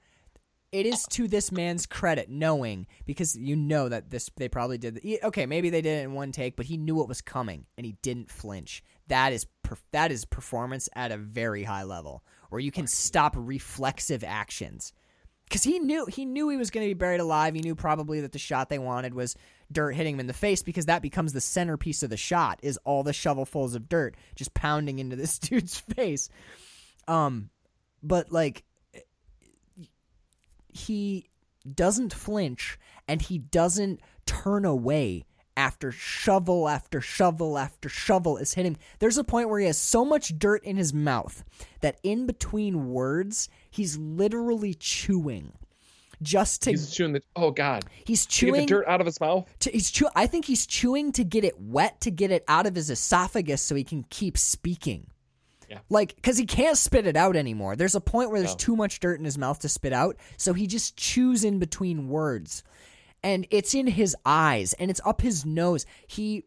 it is to this man's credit knowing because you know that this they probably did okay maybe they did it in one take but he knew it was coming and he didn't flinch. That is per, that is performance at a very high level where you can stop reflexive actions. Because he knew he knew he was going to be buried alive. He knew probably that the shot they wanted was dirt hitting him in the face because that becomes the centerpiece of the shot is all the shovelfuls of dirt just pounding into this dude's face um but like he doesn't flinch and he doesn't turn away after shovel after shovel after shovel is hitting. There's a point where he has so much dirt in his mouth that in between words, he's literally chewing. Just to He's chewing the. Oh God! he's get the dirt out of his mouth. to, he's chew I think he's chewing to get it wet to get it out of his esophagus so he can keep speaking. Yeah. Like cuz he can't spit it out anymore. There's a point where there's No. too much dirt in his mouth to spit out, so he just chews in between words. And it's in his eyes and it's up his nose. He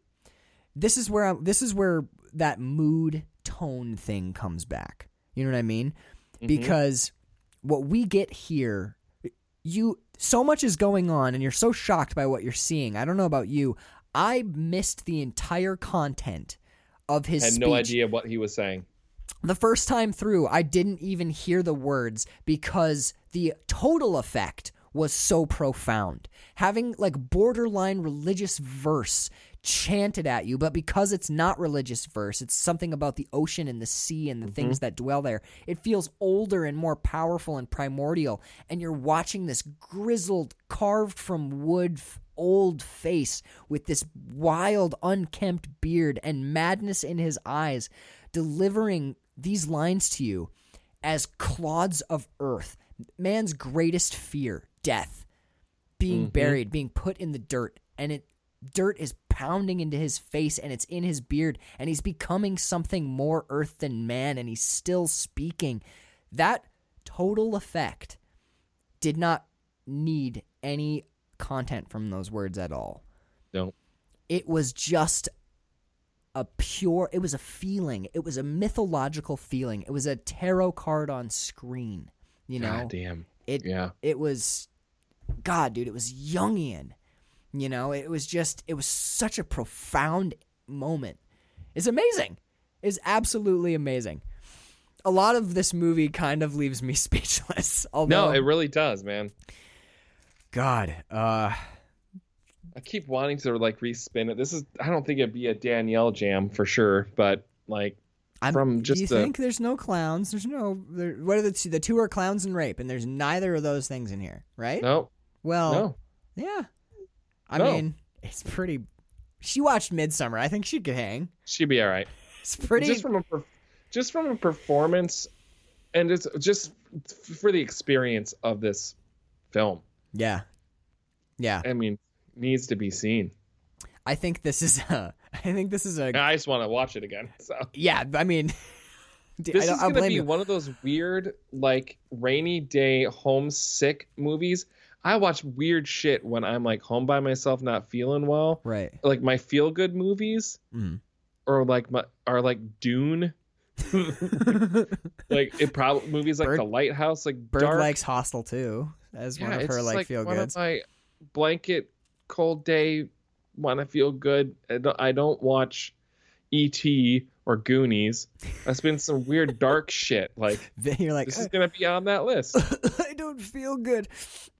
this is where I'm, this is where that mood tone thing comes back. You know what I mean? Mm-hmm. Because what we get here you so much is going on and you're so shocked by what you're seeing. I don't know about you. I missed the entire content of his Had speech. no idea what he was saying. The first time through, I didn't even hear the words because the total effect was so profound. Having like borderline religious verse chanted at you, but because it's not religious verse, it's something about the ocean and the sea and the mm-hmm. things that dwell there. It feels older and more powerful and primordial, and you're watching this grizzled, carved from wood old face with this wild, unkempt beard and madness in his eyes, delivering these lines to you as clods of earth. Man's greatest fear, death, being mm-hmm. buried, being put in the dirt, and it dirt is pounding into his face and it's in his beard, and he's becoming something more earth than man, and he's still speaking. That total effect did not need any content from those words at all. No. It was just a pure it was a feeling. It was a mythological feeling. It was a tarot card on screen. You know? God damn. It Yeah. it was God, dude, it was Jungian. You know, it was just it was such a profound moment. It's amazing. It's absolutely amazing. A lot of this movie kind of leaves me speechless. Although No, it really does, man. God, uh I keep wanting to like respin it. This is I don't think it'd be a Danielle jam for sure, but like I'm, From just do you the- think there's no clowns? There's no. There, what are the two? The two are clowns and rape, and there's neither of those things in here, right? no, Well, no. yeah. I No. mean, it's pretty. She watched Midsommar. I think she could hang. She'd be all right. It's pretty. Just from a just from a performance and it's just for the experience of this film. yeah, yeah. I mean, needs to be seen. I think this is a. I think this is a. I just want to watch it again. So Yeah, I mean, this I is gonna be you. one of those weird, like rainy day homesick movies. I watch weird shit when I'm like home by myself, not feeling well. Right. Like my feel good movies, Mhm. or like my are like Dune. like it probably movies like Bird- The Lighthouse, like Bird dark. likes Hostel too, as one Yeah, of her like, like feel one of my blanket cold day want to feel good. I don't, I don't watch E.T. or Goonies. That's been some weird dark shit. Like You're like, this is gonna be on that list. I don't feel good.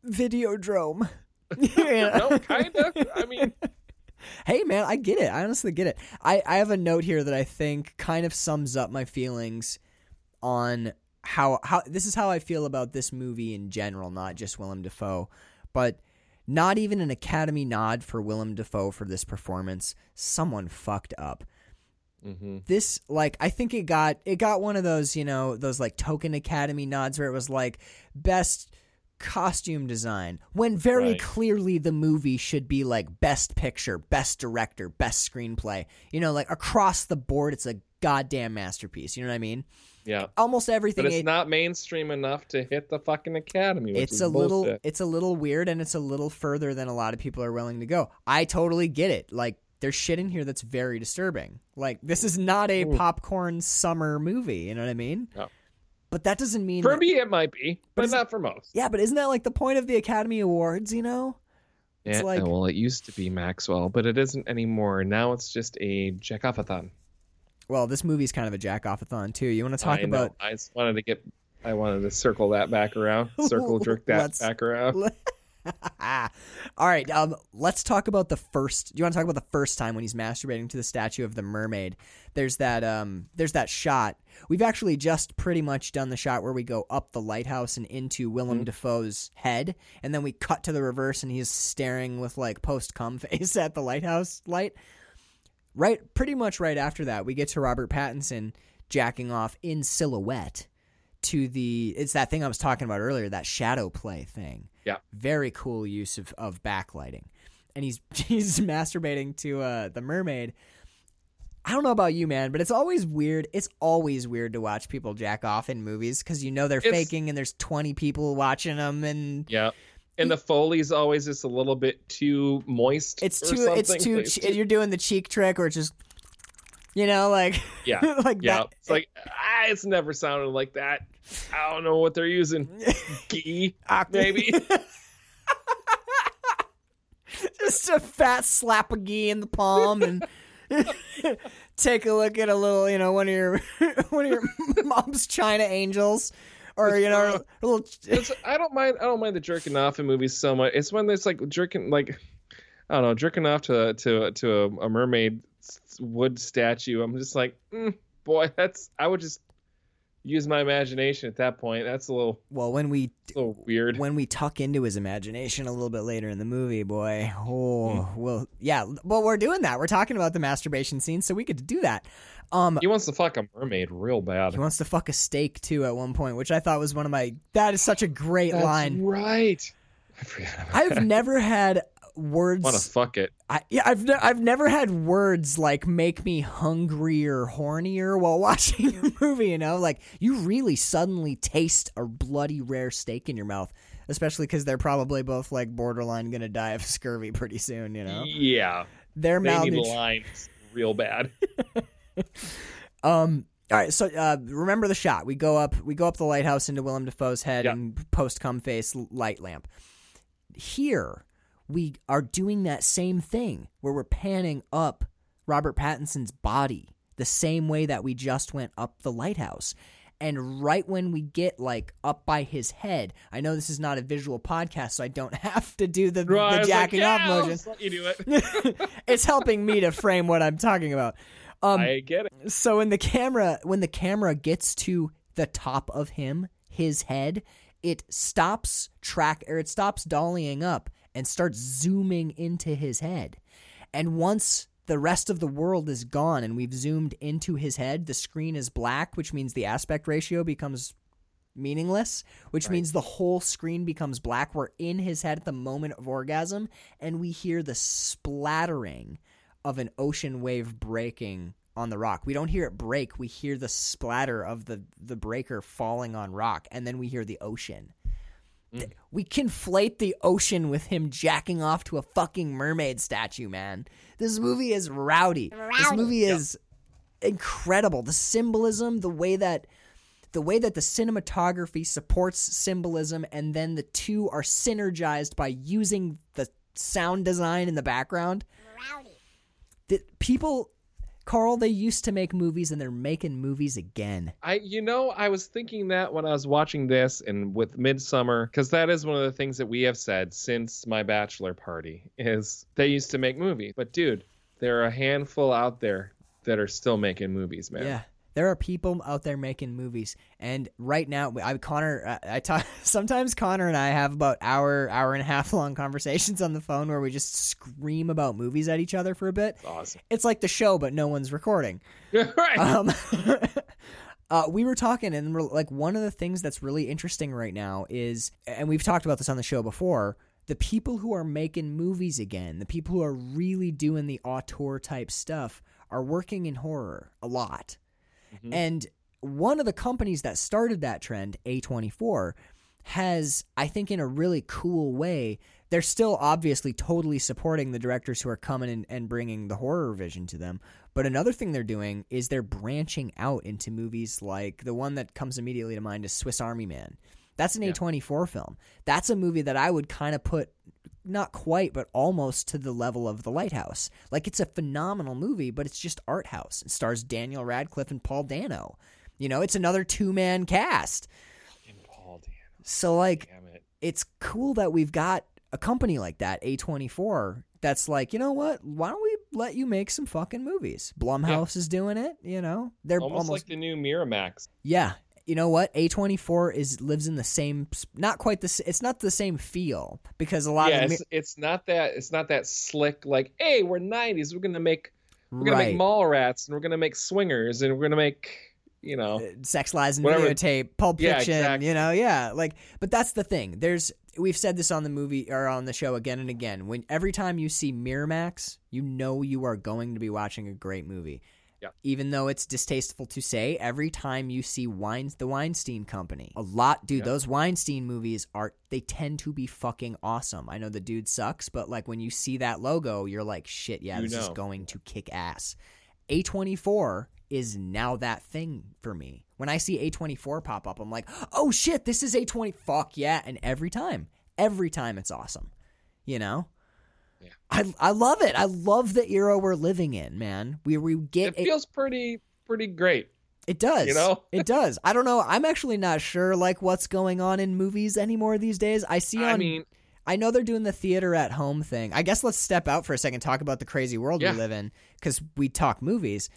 Videodrome. Yeah. no, kind of. I mean, Hey man, I get it. I honestly get it. I, I have a note here that I think kind of sums up my feelings on how how this is how I feel about this movie in general, not just Willem Dafoe, but not even an Academy nod for Willem Dafoe for this performance. Someone fucked up. mhm. This like I think it got it got one of those, you know, those like token Academy nods where it was like best costume design when very Right. clearly the movie should be like best picture, best director, best screenplay. You know, like across the board it's a goddamn masterpiece, you know what I mean? Yeah. Almost everything But it's it- not mainstream enough to hit the fucking Academy. It's a little it's a little weird and it's a little further than a lot of people are willing to go. I totally get it. Like there's shit in here that's very disturbing. Like this is not a popcorn summer movie, you know what I mean? No. But that doesn't mean For that- me, it might be, But but not for most. Yeah, but isn't that like the point of the Academy Awards? You know, it's yeah, like- well, it used to be Maxwell, but it isn't anymore. Now it's just a Jackofathon. Well, this movie's kind of a jack offathon too. You want to talk I about? I just wanted to get. I wanted to circle that back around. Circle jerk that Let's- back around. All right, um, let's talk about the first. Do you want to talk about the first time when he's masturbating to the statue of the mermaid? There's that. Um, there's that shot. We've actually just pretty much done the shot where we go up the lighthouse and into Willem Dafoe's head, and then we cut to the reverse, and he's staring with like post cum face at the lighthouse light. Right, pretty much right after that, we get to Robert Pattinson jacking off in silhouette to the. It's that thing I was talking about earlier, that shadow play thing Yeah. very cool use of, of backlighting and he's he's masturbating to uh the mermaid i don't know about you man but it's always weird it's always weird to watch people jack off in movies because you know they're It's- faking and there's 20 people watching them and Yeah. And the Foley's always just a little bit too moist. it's or too it's too It's you're doing the cheek trick or it's just you know like Yeah. like Yeah. that It's like, ah, it's never sounded like that. I don't know what they're using. Gee, maybe. just a fat slap of ghee in the palm and take a look at a little, you know, one of your one of your mom's China angels, or you know, a little. I don't mind. I don't mind the jerking off in movies so much. It's when there's like jerking, like I don't know, jerking off to to to a, a mermaid wood statue. I'm just like, mm, boy, that's. I would just use my imagination at that point. That's a little, Well, when we a little weird. when we tuck into his imagination a little bit later in the movie, boy, oh, well, yeah. Well, we're doing that. We're talking about the masturbation scene, so we get to do that. Um, He wants to fuck a mermaid real bad. he wants to fuck a steak too at one point, which I thought was one of my. That is such a great That's line. right. I I've never had words. want to fuck it. I, yeah, I've ne- I've never had words like make me hungrier, hornier while watching a movie. You know, like you really suddenly taste a bloody rare steak in your mouth, especially because they're probably both like borderline gonna die of scurvy pretty soon. You know, Yeah, they're they need malnutrition. lines real bad. Um. All right, so uh, remember the shot. We go up, we go up the lighthouse into Willem Dafoe's head Yeah. and post cum face light lamp. Here, we are doing that same thing where we're panning up Robert Pattinson's body the same way that we just went up the lighthouse. And right when we get like up by his head, I know this is not a visual podcast, so I don't have to do the, Right, the was like, jacking yeah, off motion. you do it. it's helping me to frame what I'm talking about. Um, I get it. so when the camera when the camera gets to the top of him, his head, it stops track or it stops dollying up and starts zooming into his head. And once the rest of the world is gone and we've zoomed into his head, the screen is black, which means the aspect ratio becomes meaningless, which means the whole screen becomes black. We're in his head at the moment of orgasm, and we hear the splattering of an ocean wave breaking on the rock. We don't hear it break, we hear the splatter of the, the breaker falling on rock, and then we hear the ocean. Mm. Th- We conflate the ocean with him jacking off to a fucking mermaid statue, man. This movie is rowdy. This movie is incredible. The symbolism, the way that the way that the cinematography supports symbolism and then the two are synergized by using the sound design in the background. The people Carl, they used to make movies and they're making movies again. I, you know, I was thinking that when I was watching this and with Midsommar, because that is one of the things that we have said since my bachelor party is they used to make movies. But dude, there are a handful out there that are still making movies, man. Yeah. There are people out there making movies, and right now, I Connor, I, I talk. Sometimes Connor and I have about hour, hour and a half long conversations on the phone where we just scream about movies at each other for a bit. Awesome. It's like the show, but no one's recording. right. Um, uh, we were talking, and we're, like one of the things that's really interesting right now is, and we've talked about this on the show before. The people who are making movies again, the people who are really doing the auteur type stuff, are working in horror a lot. Mhm. And one of the companies that started that trend, A24, has, I think, in a really cool way, they're still obviously totally supporting the directors who are coming and, and bringing the horror vision to them. But another thing they're doing is they're branching out into movies like the one that comes immediately to mind is Swiss Army Man. That's an Yeah. A24 film. That's a movie that I would kind of put not quite but almost to the level of The Lighthouse. Like it's a phenomenal movie, but it's just art house. It stars Daniel Radcliffe and Paul Dano. You know, it's another two-man cast. And Paul, damn, So like it. it's cool that we've got a company like that, A24, that's like, you know what? Why don't we let you make some fucking movies? Blumhouse is doing it, you know? They're Almost, almost, like the new Miramax. Yeah. You know what? A24 is lives in the same not quite the it's not the same feel because a lot Yeah, of the it's, it's not that it's not that slick. Like, hey, we're '90s. We're gonna make we're gonna right. make mall rats, and we're gonna make swingers, and we're gonna make you know. Uh, sex lies and Whatever. videotape, Pulp Yeah, Fiction, exactly. you know, yeah. Like, but that's the thing. There's we've said this on the movie or on the show again and again. When every time you see Miramax, you know you are going to be watching a great movie. Yeah. Even though it's distasteful to say, every time you see Wein, the Weinstein Company, a lot, dude. Yeah. Those Weinstein movies are they tend to be fucking awesome. I know the dude sucks, but like when you see that logo, you're like, shit, yeah, You this is going to kick ass. A24 is now that thing for me. When I see A24 pop up, I'm like, oh shit, this is A20. Fuck yeah. And every time, every time it's awesome. You know? Yeah. I, I love it. I love the era we're living in, man. We, we get It feels pretty pretty great. it does. You know? it does. I don't know. I'm actually not sure like what's going on in movies anymore these days. I see on I mean, I know they're doing the theater at home thing. I guess let's step out for a second talk about the crazy world Yeah. we live in cuz we talk movies.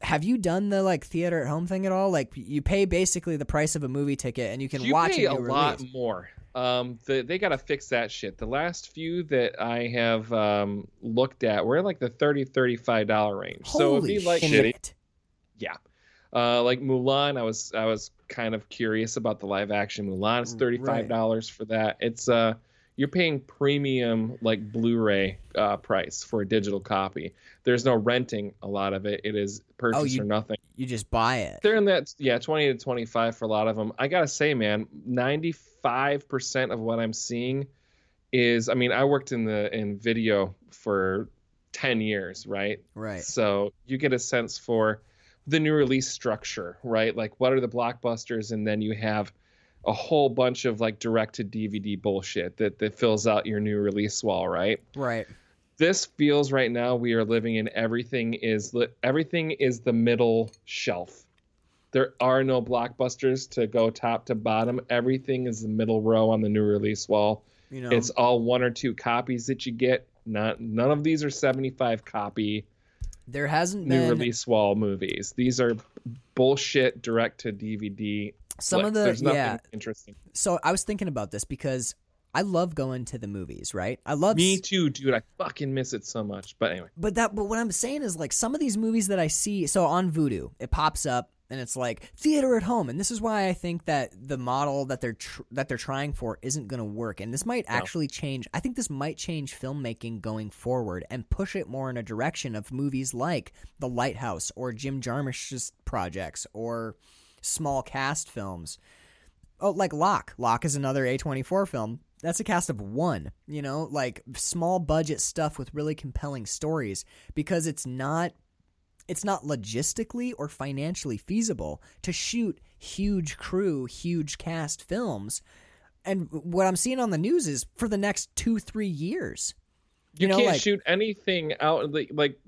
Have you done the like theater at home thing at all? Like you pay basically the price of a movie ticket and you can you watch pay a a new lot release. more. Um, the, they got to fix that shit. The last few that I have um, looked at were in like the 30 35 dollar range. so it'd be like shit. shitty. Yeah. Uh, like Mulan, I was I was kind of curious about the live action Mulan. It's thirty five dollars for that. It's uh you're paying premium like Blu-ray uh, price for a digital copy. There's no renting a lot of it. It is purchase Oh, you- or nothing. You just buy it. They're in that yeah twenty to twenty five for a lot of them. I gotta say, man, ninety five percent of what I'm seeing is I mean I worked in the in video for ten years, right? Right. So you get a sense for the new release structure, right? Like what are the blockbusters, and then you have a whole bunch of like direct to DVD bullshit that that fills out your new release wall, right? Right. This feels right now we are living in everything is everything is the middle shelf. There are no blockbusters to go top to bottom. Everything is the middle row on the new release wall. You know. It's all one or two copies that you get. Not none of these are 75 copy there hasn't new been release wall movies. These are bullshit direct to DVD. Some of the There's yeah. interesting. So I was thinking about this because I love going to the movies, right? I love Me too, dude. I fucking miss it so much. But anyway, But that but what I'm saying is like some of these movies that I see so on Vudu, it pops up and it's like theater at home and this is why I think that the model that they're tr- that they're trying for isn't going to work and this might No. actually change I think this might change filmmaking going forward and push it more in a direction of movies like The Lighthouse or Jim Jarmusch's projects or small cast films. Oh, like Locke. Locke is another A24 film. That's a cast of one, you know, like small budget stuff with really compelling stories because it's not it's not logistically or financially feasible to shoot huge crew, huge cast films. And what I'm seeing on the news is for the next 2-3 years. you, know, can't like- shoot anything out like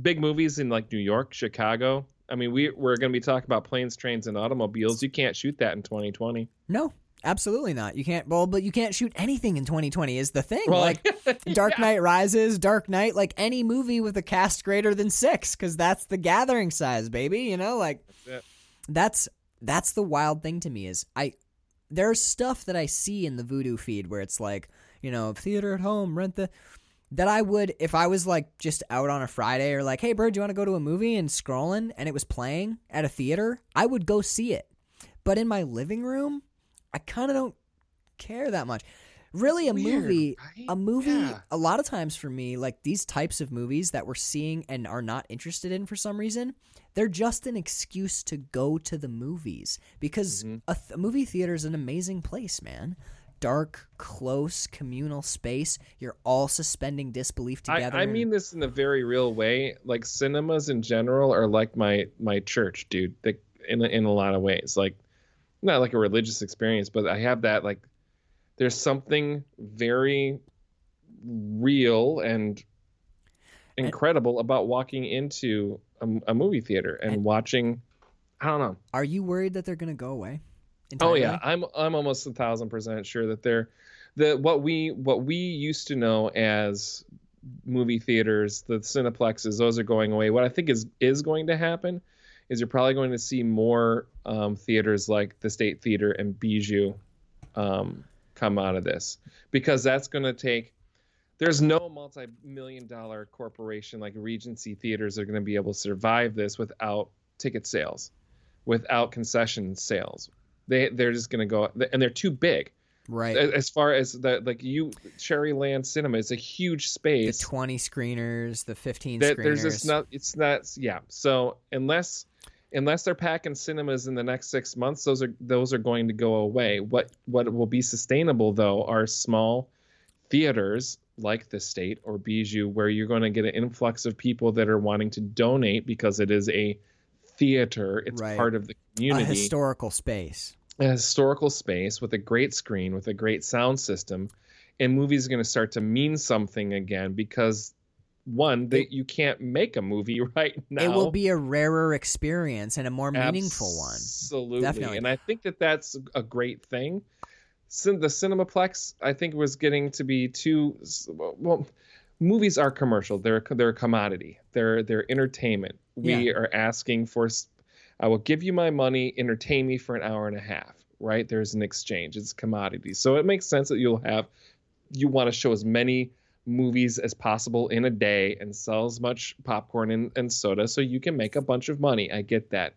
big movies in like New York, Chicago. I mean, we we're going to be talking about planes, trains, and automobiles. You can't shoot that in 2020. No, absolutely not. You can't well, but you can't shoot anything in 2020 is the thing. Well, like Dark Knight Rises, Dark Knight, like any movie with a cast greater than six, because that's the gathering size, baby. You know, like That's that's that's the wild thing to me is I there's stuff that I see in the Vudu feed where it's like you know theater at home, rent the that I would if I was like just out on a Friday or like, hey, bro, do you want to go to a movie and scrolling and it was playing at a theater, I would go see it. But in my living room, I kind of don't care that much. Really, a Weird, movie, right? a movie, Yeah. a lot of times for me, like these types of movies that we're seeing and are not interested in for some reason, they're just an excuse to go to the movies because Mhm. a, th- a movie theater is an amazing place, man. Dark, close communal space. You're all suspending disbelief together. I and- mean this in a very real way. Like cinemas in general are like my my church, dude. They, in in a lot of ways, like not like a religious experience, but I have that like. There's something very real and incredible about walking into a, a movie theater and, And- watching. I don't know. Are you worried that they're going to go away? Oh yeah, I'm I'm almost a thousand percent sure that they're the what we what we used to know as movie theaters, the cineplexes, those are going away. What I think is is going to happen is you're probably going to see more um, theaters like the State Theater and Bijou um, come out of this because that's going to take. There's no multi-million dollar corporation like Regency Theaters that are going to be able to survive this without ticket sales, without concession sales. They they're just going to go and they're too big Right. As far as the like you Cherryland Cinema is a huge the space 20 screeners, the 15 that screeners. there's just not it's not yeah so unless unless they're packing cinemas in the next six months those are those are going to go away what what will be sustainable though are small theaters like the state or bijou where you're going to get an influx of people that are wanting to donate because it is a theater it's Right. part of the community a historical space. A historical space with a great screen with a great sound system and movies are going to start to mean something again because one that you can't make a movie right now It will be a rarer experience and a more meaningful one. absolutely Definitely. and i think that that's a great thing the cinemaplex i think was getting to be too well movies are commercial they're they're a commodity they're they're entertainment we Yeah. are asking for i will give you my money entertain me for an hour and a half right? There's an exchange it's commodity. So it makes sense that you'll have you want to show as many movies as possible in a day and sell as much popcorn and, and soda so you can make a bunch of money. I get that.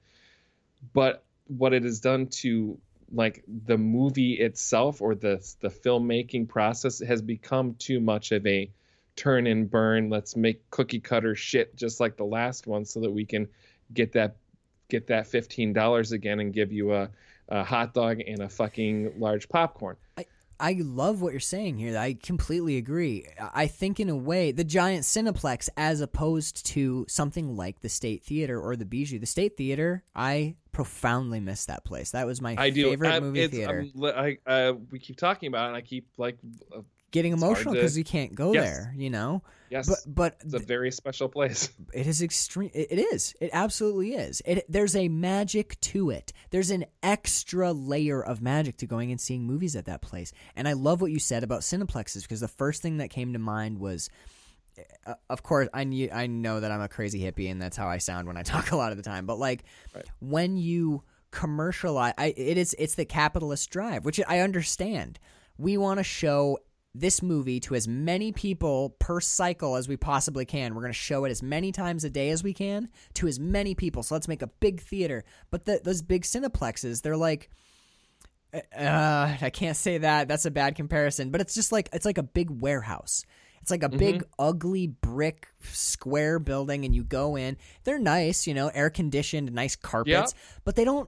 But what it has done to like the movie itself or the the filmmaking process has become too much of a turn and burn let's make cookie cutter shit just like the last one so that we can get that get that $15 again and give you a, a hot dog and a fucking large popcorn I I love what you're saying here. I completely agree. I think, in a way, the giant Cineplex, as opposed to something like the State Theater or the Bijou, the State Theater, I profoundly miss that place. That was my I do. favorite I, movie theater. I, uh, we keep talking about it, and I keep like, uh, Getting emotional because you can't go Yes. there, you know. yes, But but it's a very special place. it is extreme. It, it is. It absolutely is. It there's a magic to it. There's an extra layer of magic to going and seeing movies at that place. And I love what you said about cineplexes because the first thing that came to mind was. Uh, of course, I knew, I know that I'm a crazy hippie, and that's how I sound when I talk a lot of the time. But like, Right. when you commercialize, I, it is it's the capitalist drive, which I understand. We want to show this movie to as many people per cycle as we possibly can. We're going to show it as many times a day as we can to as many people. So let's make a big theater. But the, those big cineplexes, they're like, uh, I can't say that. That's a bad comparison. But it's just like it's like a big warehouse. It's like a big ugly brick square building, and you go in. They're nice, you know, air conditioned, nice carpets, but they don't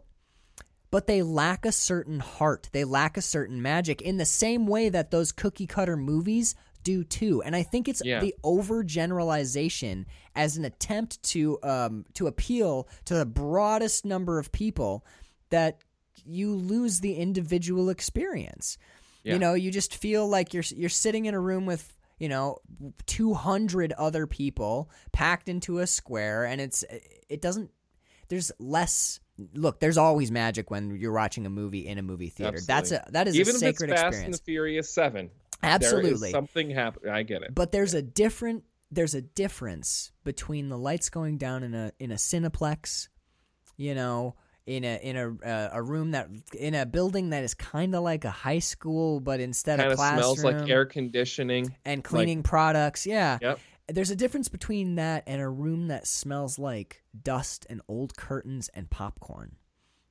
but they lack a certain heart. They lack a certain magic in the same way that those cookie cutter movies do too. And I think it's Yeah. the overgeneralization as an attempt to um, to appeal to the broadest number of people that you lose the individual experience. Yeah. You know, you just feel like you're you're sitting in a room with you know 200 other people packed into a square and it's it doesn't there's less look there's always magic when you're watching a movie in a movie theater that's a that is Even a if sacred it's Fast experience and the Furious Seven, absolutely something happening. I get it. but there's a different there's a difference between the lights going down in a in a cineplex you know in a in a uh, a room that in a building that is kind of like a high school but instead Kind of classroom smells like air conditioning. and cleaning products yeah Yep. There's a difference between that and a room that smells like dust and old curtains and popcorn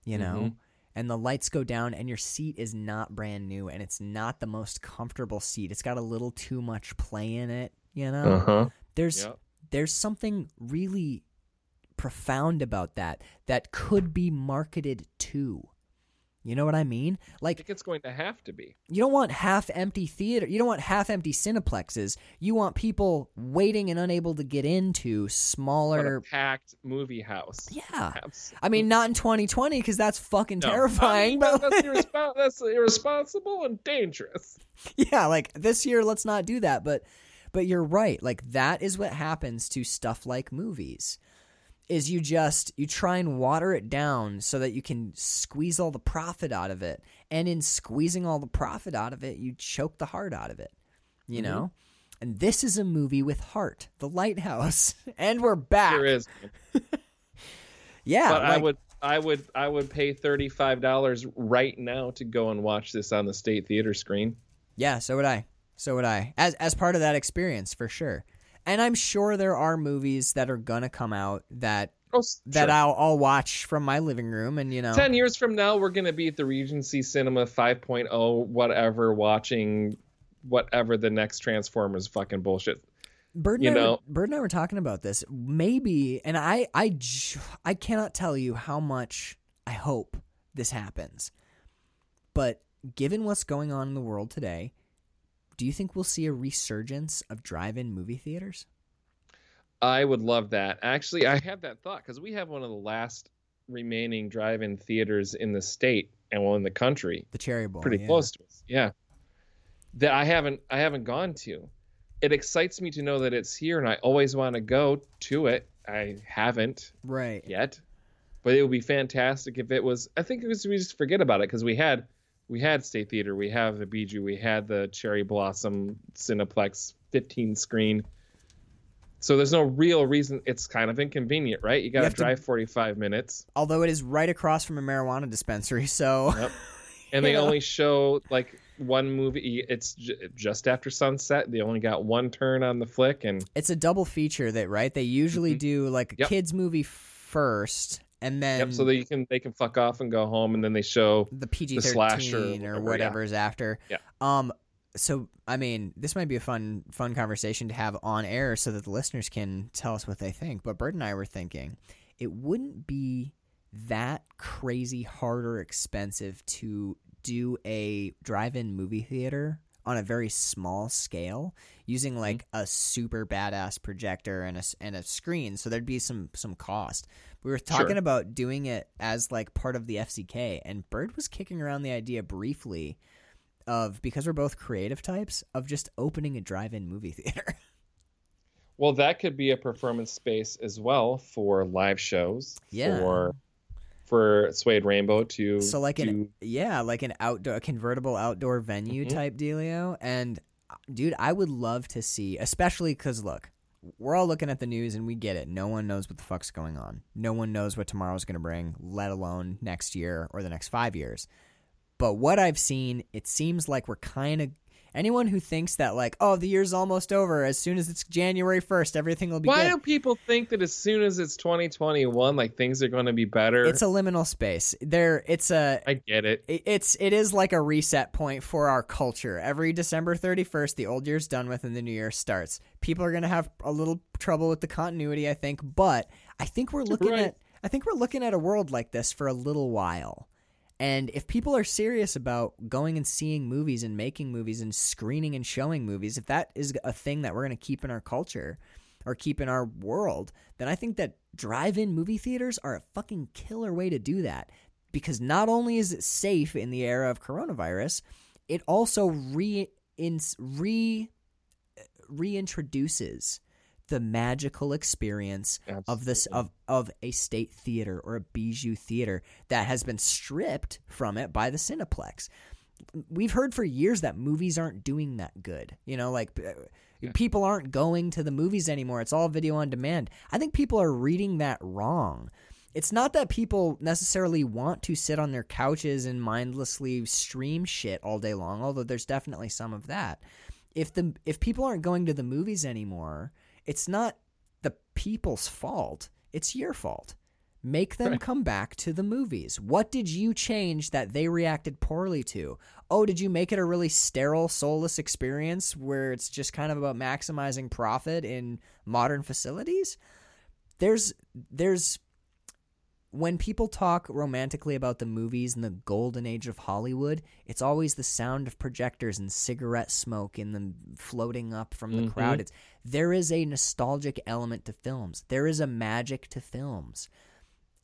you know Mhm. and the lights go down and your seat is not brand new and it's not the most comfortable seat it's got a little too much play in it you know huh. there's Yep. there's something really profound about that that could be marketed to You know what I mean? I Like think it's going to have to be. you don't want half empty theater. You don't want half empty cineplexes. You want people waiting and unable to get into smaller. packed movie house. Yeah. Abs- I mean, not in 2020 because that's fucking No. terrifying. I mean, but that's, irrespo- that's irresponsible and dangerous. yeah, like this year, let's not do that. But, but you're right. Like that is what happens to stuff like movies. Is you just you try and water it down so that you can squeeze all the profit out of it, and in squeezing all the profit out of it, you choke the heart out of it. You Mm-hmm. know. And this is a movie with heart, The Lighthouse, and we're back. There is. Yeah, but I would I would I would pay thirty five dollars right now to go and watch this on the state theater screen. Yeah, so would I. So would I. As as part of that experience, for sure. And I'm sure there are movies that are gonna come out that Oh, that sure. I'll I'll watch from my living room, and you know, ten years from now we're gonna be at the Regency Cinema 5.0 whatever watching whatever the next Transformers fucking bullshit. Bird and, you I know- Bird and I were talking about this. Maybe, and I I j- I cannot tell you how much I hope this happens. But given what's going on in the world today, do you think we'll see a resurgence of drive-in movie theaters? I would love that. Actually, I had that thought because we have one of the last remaining drive-in theaters in the state and well in the country. The Cherry Bowl, pretty yeah. close to us. Yeah. That I haven't I haven't gone to. It excites me to know that it's here and I always want to go to it. I haven't right? yet. But it would be fantastic if it was I think it was we just forget about it because we had we had State Theater, we have the Bijou, we had the Cherry Blossom Cineplex 15 screen. So there's no real reason it's kind of inconvenient, right? You got to drive 45 minutes. Although it is right across from a marijuana dispensary, so Yep. and they only show like one movie it's j- just after sunset they only got one turn on the flick and it's a double feature that right they usually Mhm. do like a Yep. kids movie first and then yep so that you can they can fuck off and go home and then they show the PG slasher or thirteen or whatever, yeah. is after. Yeah. Um. So I mean, this might be a fun fun conversation to have on air so that the listeners can tell us what they think. But Bird and I were thinking it wouldn't be that crazy hard or expensive to do a drive-in movie theater on a very small scale using mm-hmm. like a super badass projector and a, and a screen so there'd be some some cost we were talking Sure. about doing it as like part of the FCK and Bird was kicking around the idea briefly of because we're both creative types of just opening a drive-in movie theater well that could be a performance space as well for live shows Yeah. for for Suede Rainbow to so like an yeah like an outdoor a convertible outdoor venue Mhm. type dealio. And uh, dude i would love to see especially because look we're all looking at the news and we get it. No one knows what the fuck's going on. No one knows what tomorrow's going to bring let alone next year or the next five years. But what i've seen it seems like we're kind of anyone who thinks that like oh the year's almost over as soon as it's january 1st everything will be why good do people think that as soon as it's 2021 like things are going to be better it's a liminal space there it's a I get it it- it's it is like a reset point for our culture. Every December 31st, the old year's done with and the new year starts. People are going to have a little trouble with the continuity, I think, but I think we're looking Right. at I think we're looking at a world like this for a little while. And if people are serious about going and seeing movies and making movies and screening and showing movies, if that is a thing that we're going to keep in our culture or keep in our world, then I think that drive-in movie theaters are a fucking killer way to do that. Because not only is it safe in the era of coronavirus, it also re in, re reintroduces the magical experience of this of of a state theater or a bijou theater that has been stripped from it by the Cineplex. We've heard for years that movies aren't doing that good. You know, like uh, people aren't going to the movies anymore. It's all video on demand. I think people are reading that wrong. It's not that people necessarily want to sit on their couches and mindlessly stream shit all day long, although there's definitely some of that. If the if people aren't going to the movies anymore, it's not the people's fault. It's your fault. Make them Right. come back to the movies. What did you change that they reacted poorly to? Oh, did you make it a really sterile, soulless experience where it's just kind of about maximizing profit in modern facilities? There's there's when people talk romantically about the movies and the golden age of Hollywood, it's always the sound of projectors and cigarette smoke in them floating up from the Mhm. crowd. It's there is a nostalgic element to films. There is a magic to films.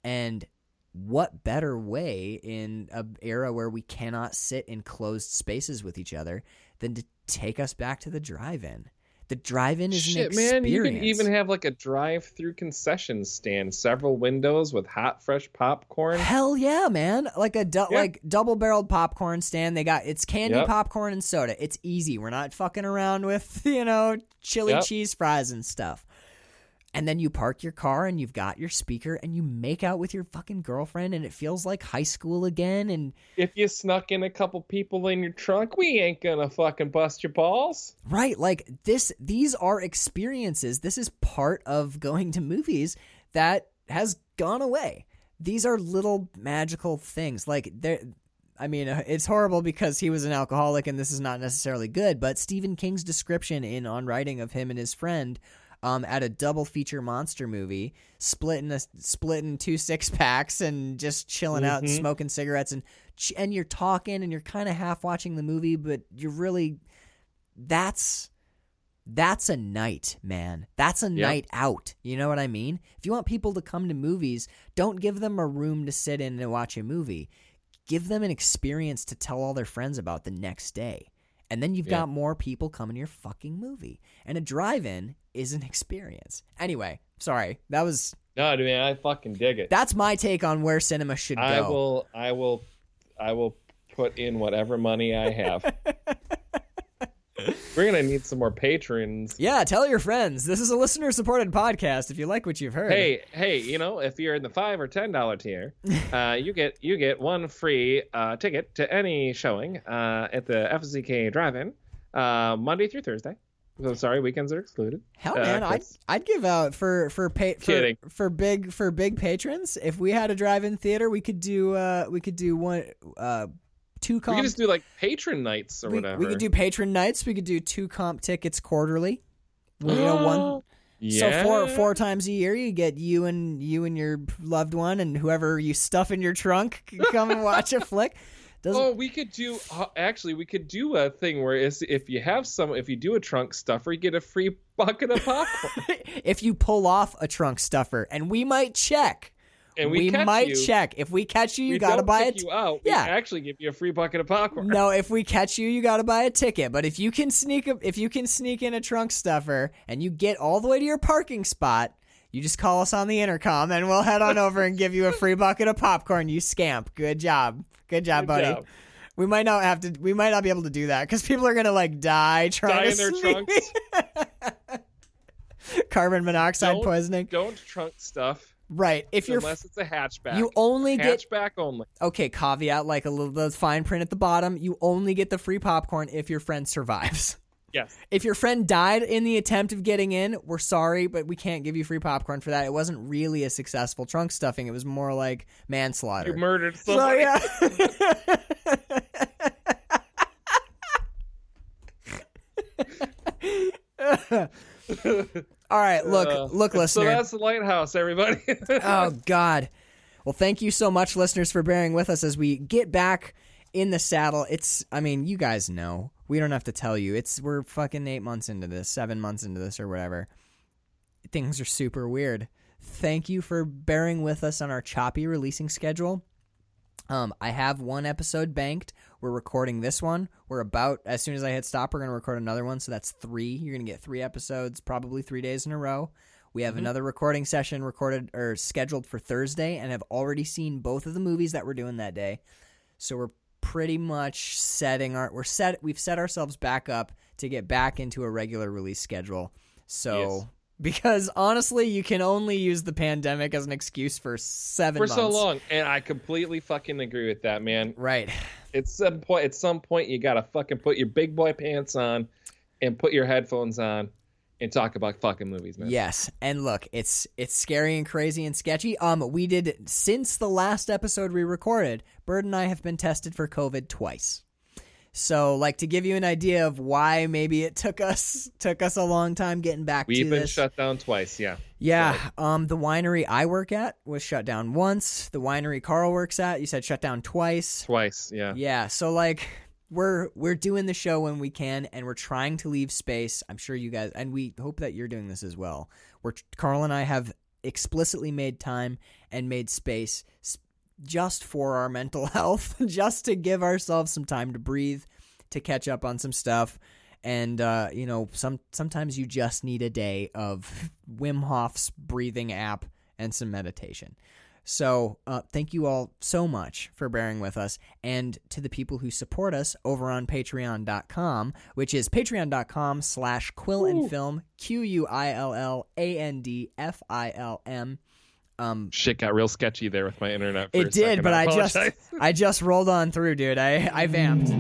And what better way in an era where we cannot sit in closed spaces with each other than to take us back to the drive-in? The drive-in is Shit, an man, you can even have like a drive-through concession stand, several windows with hot, fresh popcorn. Hell yeah, man! Like a du- Yeah. like double-barreled popcorn stand. They got it's candy, Yep. popcorn, and soda. It's easy. We're not fucking around with you know chili Yep. cheese fries and stuff. And then you park your car and you've got your speaker and you make out with your fucking girlfriend and it feels like high school again. And If you snuck in a couple people in your trunk, we ain't gonna fucking bust your balls. Right, like this these are experiences. This is part of going to movies that has gone away. These are little magical things. Like there I mean, uh, it's horrible because he was an alcoholic and this is not necessarily good, but Stephen King's description in On Writing of him and his friend um, at a double feature monster movie, split in a, split in two six packs and just chilling out and Mhm. smoking cigarettes and and you're talking and you're kind of half watching the movie, but you're really that's that's a night, man. That's a Yep. night out. You know what I mean? If you want people to come to movies, don't give them a room to sit in and watch a movie. Give them an experience to tell all their friends about the next day. And then you've Yeah. got more people coming to your fucking movie. And a drive-in is an experience. Anyway, sorry. That was No, dude, man, I fucking dig it. that's my take on where cinema should go. I will, I will, I will put in whatever money I have. We're gonna need some more patrons. Yeah, tell your friends. This is a listener supported podcast if you like what you've heard. Hey, hey, you know, if you're in the five or ten dollar tier, uh, you get you get one free uh, ticket to any showing uh, at the FCK Drive-In uh, Monday through Thursday. So sorry, weekends are excluded. Hell Uh, man, I'd I'd give out for for pa- for, Kidding. for big for big patrons. If we had a drive-in theater, we could do uh we could do one two We could just do like patron nights or we, whatever. we could do patron nights. We could do two comp tickets quarterly. You know one. Yeah. So four four times a year, you get you and you and your loved one and whoever you stuff in your trunk come and watch a flick. Doesn't Oh, we could do. Uh, actually, we could do a thing where is if you have some, if you do a trunk stuffer, you get a free bucket of popcorn, if you pull off a trunk stuffer, and we might check. And we, catch might you. check. If we catch you, you we gotta buy it. you out. Yeah. we actually give you a free bucket of popcorn. No, if we catch you, you got to buy a ticket. But if you can sneak a, if you can sneak in a trunk stuffer and you get all the way to your parking spot, you just call us on the intercom and we'll head on over and give you a free bucket of popcorn. You scamp. Good job. Good job, Good buddy. job. We might not have to. We might not be able to do that because people are gonna like die trying Die to in their sneak- trunks. carbon monoxide Don't- poisoning. Don't trunk stuff Right. If you're unless it's a hatchback. you only get hatchback only. okay caveat like a little the fine print at the bottom. You only get the free popcorn if your friend survives. Yes. If your friend died in the attempt of getting in, we're sorry, but we can't give you free popcorn for that. It wasn't really a successful trunk stuffing. It was more like manslaughter. You murdered somebody. so yeah. All right, look, Uh, look, So that's the lighthouse, everybody. oh God. Well, thank you so much, listeners, for bearing with us as we get back in the saddle. It's, I mean, you guys know. We don't have to tell you. It's we're fucking eight months into this, seven months into this, or whatever. Things are super weird. Thank you for bearing with us on our choppy releasing schedule. Um, I have one episode banked. We're recording this one. We're about as soon as I hit stop, we're gonna record another one. So that's three. You're gonna get three episodes, probably three days in a row. We have mm-hmm. another recording session recorded or scheduled for Thursday, and have already seen both of the movies that we're doing that day. So we're pretty much setting our we're set. We've set ourselves back up to get back into a regular release schedule. So. Yes. Because honestly, you can only use the pandemic as an excuse for seven For months. so long, and I completely fucking agree with that, man. right? At some point, at some point, you gotta fucking put your big boy pants on, and put your headphones on, and talk about fucking movies, man. Yes, and look, it's it's scary and crazy and sketchy. Um, we did since the last episode we recorded. Bird and I have been tested for COVID twice. So, like to give you an idea of why maybe it took us took us a long time getting back We've been this. shut down twice. Yeah. Yeah, um, the winery I work at was shut down once. The winery Carl works at, you said shut down twice. Twice. Yeah. Yeah, so like we're we're doing the show when we can, and we're trying to leave space. I'm sure you guys, and we hope that you're doing this as well. We're Carl and I have explicitly made time and made space just for our mental health, just to give ourselves some time to breathe, to catch up on some stuff. And uh, you know, some sometimes you just need a day of Wim Hof's breathing app and some meditation. So, uh, thank you all so much for bearing with us. And to the people who support us over on patreon.com, which is patreon.com slash quill and film, Q U I L L A N D F I L M. Um, Shit got real sketchy there with my internet. For a it did, but I, just. I just rolled on through, dude. I I vamped.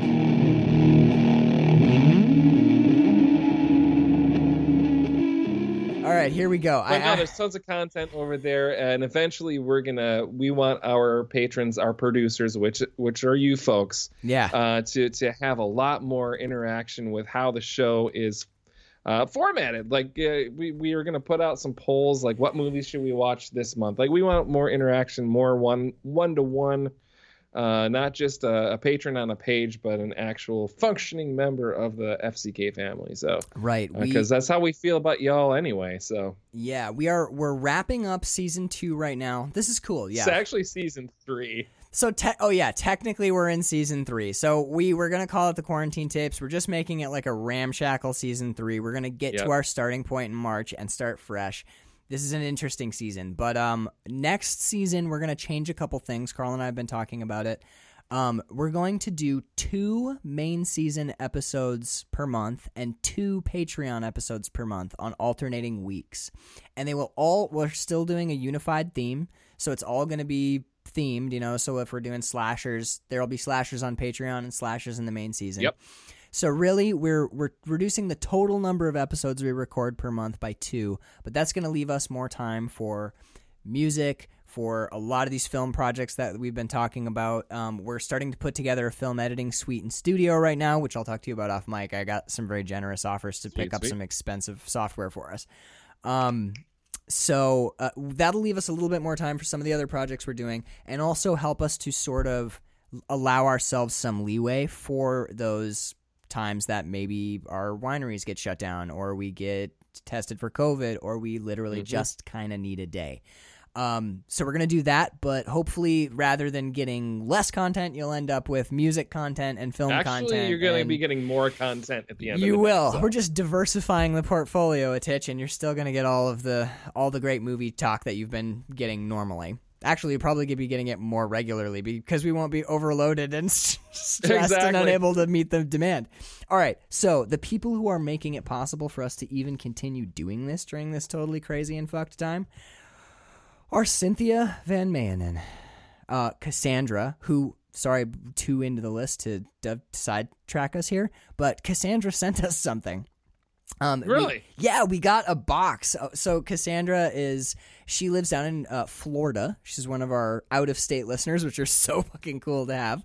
All right, here we go. I, no, I- there's tons of content over there, and eventually we're gonna we want our patrons, our producers, which which are you folks, yeah. uh, to to have a lot more interaction with how the show is uh, formatted. Like uh, we we are gonna put out some polls, like what movies should we watch this month? Like we want more interaction, more one one to one. Uh, not just a, a patron on a page, but an actual functioning member of the FCK family. So, right. because that's how we feel about y'all anyway. So, Yeah, we are we're wrapping up season two right now. This is cool. Yeah. it's actually season three. So te- oh yeah, technically we're in season three. So we we're gonna call it the quarantine tapes. We're just making it like a ramshackle season three. We're gonna get Yep. to our starting point in March and start fresh. This is an interesting season, but um, next season we're gonna change a couple things. Carl and I have been talking about it. Um, we're going to do two main season episodes per month and two Patreon episodes per month on alternating weeks, and they will all. We're still doing a unified theme, so it's all going to be themed. You know, so if we're doing slashers, there'll be slashers on Patreon and slashers in the main season. Yep. So really, we're we're reducing the total number of episodes we record per month by two, but that's going to leave us more time for music, for a lot of these film projects that we've been talking about. Um, we're starting to put together a film editing suite in studio right now, which I'll talk to you about off mic. I got some very generous offers to pick up sweet. some expensive software for us. Um, so uh, that'll leave us a little bit more time for some of the other projects we're doing, and also help us to sort of allow ourselves some leeway for those times that maybe our wineries get shut down, or we get tested for COVID, or we literally Mhm. just kind of need a day. Um, so we're gonna do that, but hopefully, rather than getting less content, you'll end up with music content and film Actually, content. you're going to be getting more content at the end. you of the will. Day, so. We're just diversifying the portfolio a titch, and you're still going to get all of the all the great movie talk that you've been getting normally. Actually, you're probably going to be getting it more regularly because we won't be overloaded and stressed and unable to meet the demand. All right, so the people who are making it possible for us to even continue doing this during this totally crazy and fucked time are Cynthia Van Maenen, uh, Cassandra, who sorry too into the list to d- sidetrack us here, but Cassandra sent us something. Um, we- Really? yeah, we got a box. Uh, So Cassandra is she lives down in uh, Florida. She's one of our out of state listeners, which are so fucking cool to have.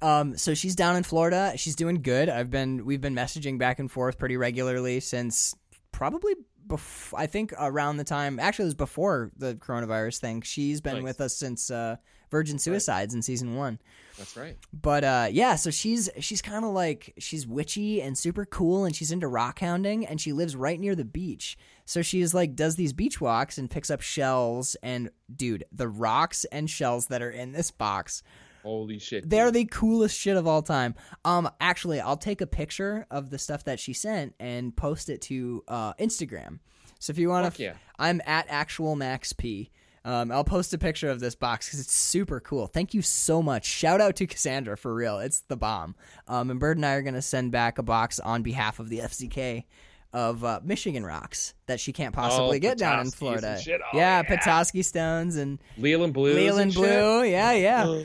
Um, so she's down in Florida. She's doing good. I've been we've been messaging back and forth pretty regularly since probably bef- I think around the time actually it was before the coronavirus thing. She's been Nice. with us since uh, Virgin Suicides in season one. That's right. But uh, yeah, so she's she's kind of like she's witchy and super cool, and she's into rock hounding, and she lives right near the beach. So she's like does these beach walks and picks up shells, and dude, the rocks and shells that are in this box, Holy shit. they're dude. the coolest shit of all time. Um, actually, I'll take a picture of the stuff that she sent and post it to uh, Instagram. So if you want to, yeah. I'm at actual max p. Um, I'll post a picture of this box because it's super cool. Thank you so much. Shout out to Cassandra for real. It's the bomb. Um, and Bird and I are gonna send back a box on behalf of the FCK of uh, Michigan rocks that she can't possibly Oh, get down in Florida. Oh, yeah, yeah. Petoskey stones and Leland Blues. Leland and shit? blue. Yeah, yeah.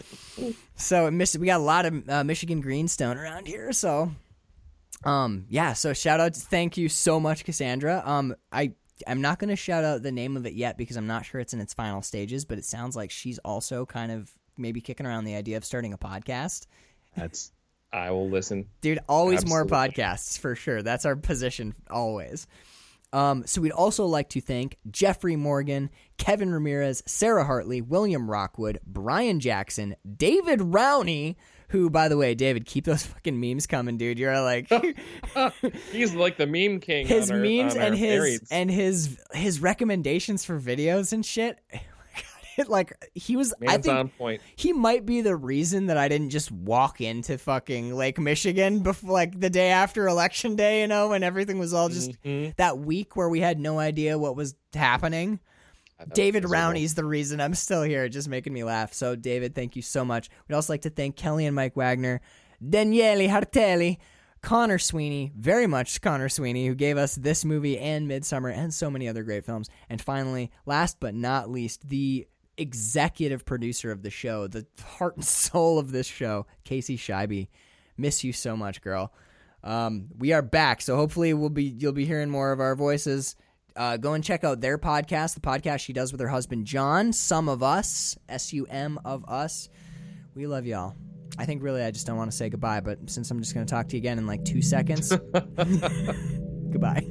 So we got a lot of uh, Michigan greenstone around here. So, um, yeah. So shout out, thank you so much, Cassandra. Um, I I'm not going to shout out the name of it yet because I'm not sure it's in its final stages, but it sounds like she's also kind of maybe kicking around the idea of starting a podcast. That's I will listen. Dude, always more podcasts for sure. That's our position always. Um, so we'd also like to thank Jeffrey Morgan, Kevin Ramirez, Sarah Hartley, William Rockwood, Brian Jackson, David Rowney, who, by the way, David, keep those fucking memes coming, dude. You're like He's like the meme king. his our, memes and his Aries. and his his recommendations for videos and shit. Like he was, I think on point. he might be the reason that I didn't just walk into fucking Lake Michigan before like the day after election day, you know, when everything was all just Mhm. that week where we had no idea what was happening. I thought it David. Rowney's the reason I'm still here, just making me laugh. So, David, thank you so much. We'd also like to thank Kelly and Mike Wagner, Daniele Hartelli, Connor Sweeney, very much Connor Sweeney, who gave us this movie and Midsommar and so many other great films. And finally, last but not least, the executive producer of the show, the heart and soul of this show, Casey Scheibe. Miss you so much, girl. Um, we are back, so hopefully we'll be you'll be hearing more of our voices. Uh, go and check out their podcast, the podcast she does with her husband John. Some of us, S U M of us. We love y'all. I think really I just don't want to say goodbye, but since I'm just going to talk to you again in like two seconds, goodbye.